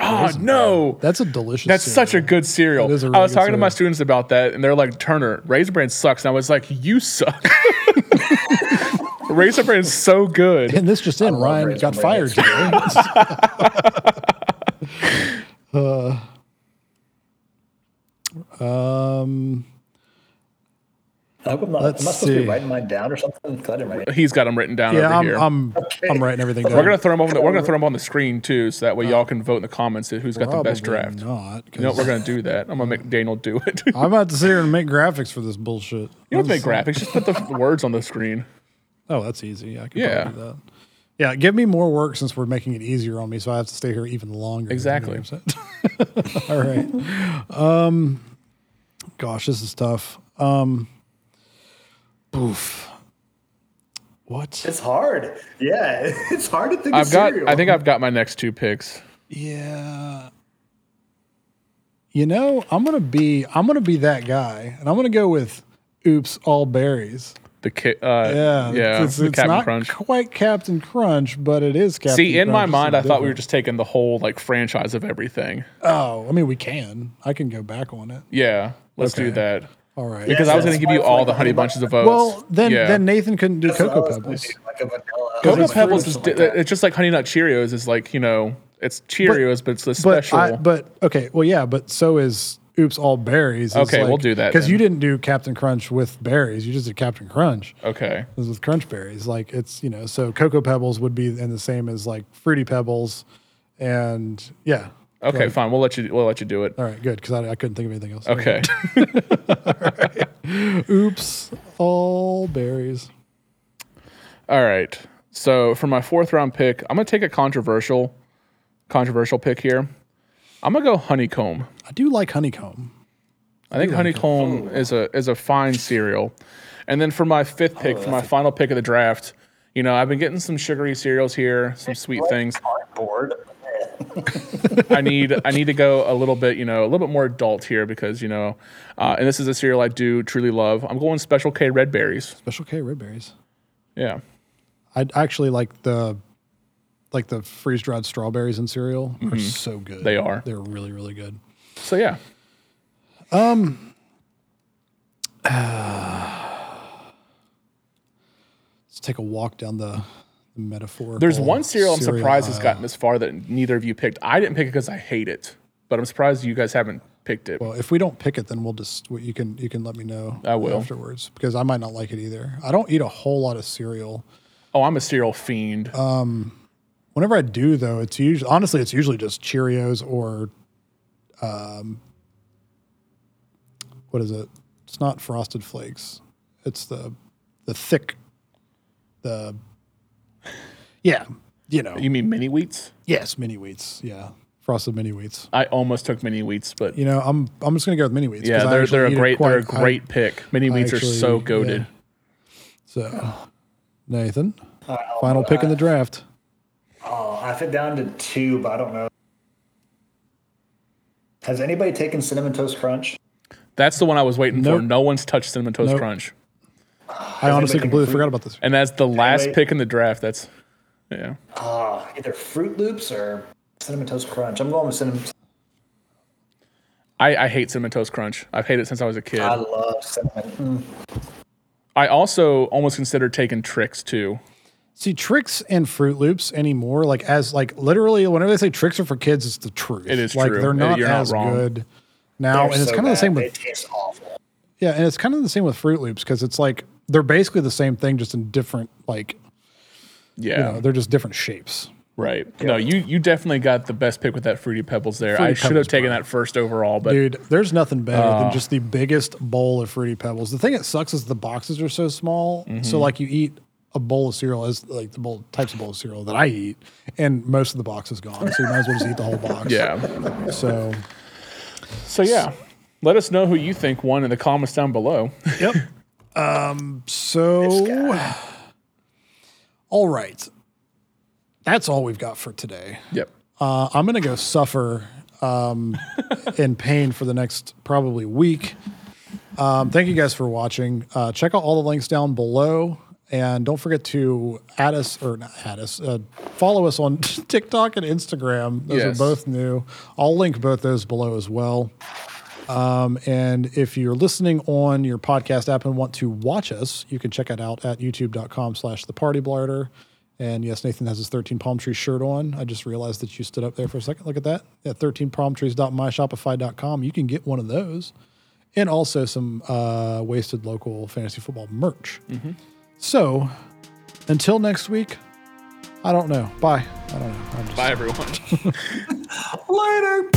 Oh no, That's a delicious. that's such a good cereal. That is a I really was good talking to my cereal. students about that, and they're like, "Turner, Raisin Bran sucks." And I was like, "You suck." Raisin Bran's so good. And this just in, Ryan Raisin got fired today. uh, um, I hope I'm not. Let's am I supposed to be see. writing mine down or something? 'Cause I didn't write it. He's got them written down yeah, over I'm, here. I'm, I'm writing everything down. we're gonna throw them over. The, we're gonna throw them on the screen too, so that way y'all can vote in the comments who's got the best draft. Not. 'cause You know? We're gonna do that. I'm gonna make Daniel do it. I'm about to sit here and make graphics for this bullshit. You don't make graphics. Just put the words on the screen. Oh, that's easy. I can Yeah. probably do that. Yeah, give me more work since we're making it easier on me, so I have to stay here even longer. Exactly. You know what I'm saying? All right. Um, gosh, this is tough. Um, oof. What? It's hard. Yeah, it's hard to think. I've of got. cereal. I think I've got my next two picks. Yeah. You know, I'm gonna be I'm gonna be that guy, and I'm gonna go with "Oops, all berries." The ki- uh, Yeah, yeah, It's, the it's Captain not Crunch. quite Captain Crunch, but it is Captain. See, in my mind, It's I thought we were just taking the whole like franchise of everything. Oh, I mean, we can. I can go back on it. Yeah, let's do that All right. because Yeah, I was going to give you all it's the honey honey bunches of oats. well, then yeah. then Nathan couldn't do That's what I Cocoa Pebbles. do, Like a. Cocoa it's Pebbles is or di- something like that. it's just like Honey Nut Cheerios is like you know it's Cheerios, but, it's the But special. I, but okay, well, yeah, but so is Oops, all berries. Okay, we'll do that because you didn't do Captain Crunch with berries. You just did Captain Crunch. okay, This is with Crunch berries. Like it's you know, so Cocoa Pebbles would be in the same as like Fruity Pebbles, and yeah. okay, Right. fine. We'll let you. We'll let you do it. All right, good because I, I couldn't think of anything else. Okay. all right. Oops, all berries. All right. So for my fourth round pick, I'm gonna take a controversial, controversial pick here. I'm gonna go honeycomb. I do like honeycomb. I think honeycomb is a is a fine cereal. And then for my fifth pick, for my final pick of the draft, you know, I've been getting some sugary cereals here, some sweet things. Cardboard. I need I need to go a little bit, you know, a little bit more adult here because you know, uh, and this is a cereal I do truly love. I'm going Special K red berries. Special K red berries. Yeah, I actually like the like the freeze dried strawberries in cereal are so good. Mm-hmm. They are. They're really really good. so yeah, um Let's take a walk down the, the metaphor. there's one cereal I'm cereal surprised has gotten this far that neither of you picked. I didn't pick it because I hate it, but I'm surprised you guys haven't picked it. Well, if we don't pick it, then we'll just you can you can let me know. I will. afterwards because I might not like it either. I don't eat a whole lot of cereal. Oh, I'm a cereal fiend. Whenever I do, though, it's usually honestly it's usually just Cheerios or, um, what is it? It's not Frosted Flakes. It's the the thick, the yeah, you know, you mean mini wheats? yes, mini wheats, yeah, frosted mini wheats. I almost took mini wheats, but You know, I'm I'm just gonna go with mini wheats. 'cause yeah, they're they're a eat it great they're a quite- I- great pick. Mini I wheats are so goaded. yeah. So, Nathan, final pick in the draft. Oh, I fit down to two, but I don't know. Has anybody taken cinnamon toast crunch? That's the one I was waiting for. No one's touched cinnamon toast Nope. crunch, I honestly completely taken forgot about this. and that's the last wait. pick in the draft. That's yeah. Uh, either Froot Loops or cinnamon toast crunch. I'm going with cinnamon. I, I hate cinnamon toast crunch. I've hated it since I was a kid. I I, love cinnamon. Mm. also almost considered taking Trix too. See, Trix and Froot Loops anymore, like as like literally, whenever they say Trix are for kids, it's the truth. It is like true. they're not You're not as wrong. good now, They're and it's so kind of the bad, same They with taste awful. yeah, and it's kind of the same with Froot Loops because it's like they're basically the same thing, just in different like Yeah. you know they're just different shapes. Right. No, you you definitely got the best pick with that fruity pebbles there. Fruity I should have taken bro. that first overall, but Dude, there's nothing better Uh. than just the biggest bowl of fruity pebbles. The thing that sucks is the boxes are so small. Mm-hmm. So like you eat a bowl of cereal as like the bowl types of bowl of cereal that I eat, and most of the box is gone. So you might as well just eat the whole box. yeah. So So yeah, let us know who you think won in the comments down below. Yep. um. So. All right. That's all we've got for today. yep. Uh, I'm gonna go suffer um, in pain for the next probably week. Um, thank you guys for watching. Uh, check out all the links down below, and don't forget to add us or not add us. Uh, follow us on TikTok and Instagram. Those Yes. are both new. I'll link both those below as well. Um, and if you're listening on your podcast app and want to watch us, you can check it out at youtube.com slash the party blarder. And yes, Nathan has his 13 palm tree shirt on. I just realized that you stood up there for a second. Look at that. At 13palmtrees.myshopify.com, you can get one of those. And also some uh, wasted local fantasy football merch. So until next week, I don't know. Bye. I don't know. I'm just Bye everyone. Later.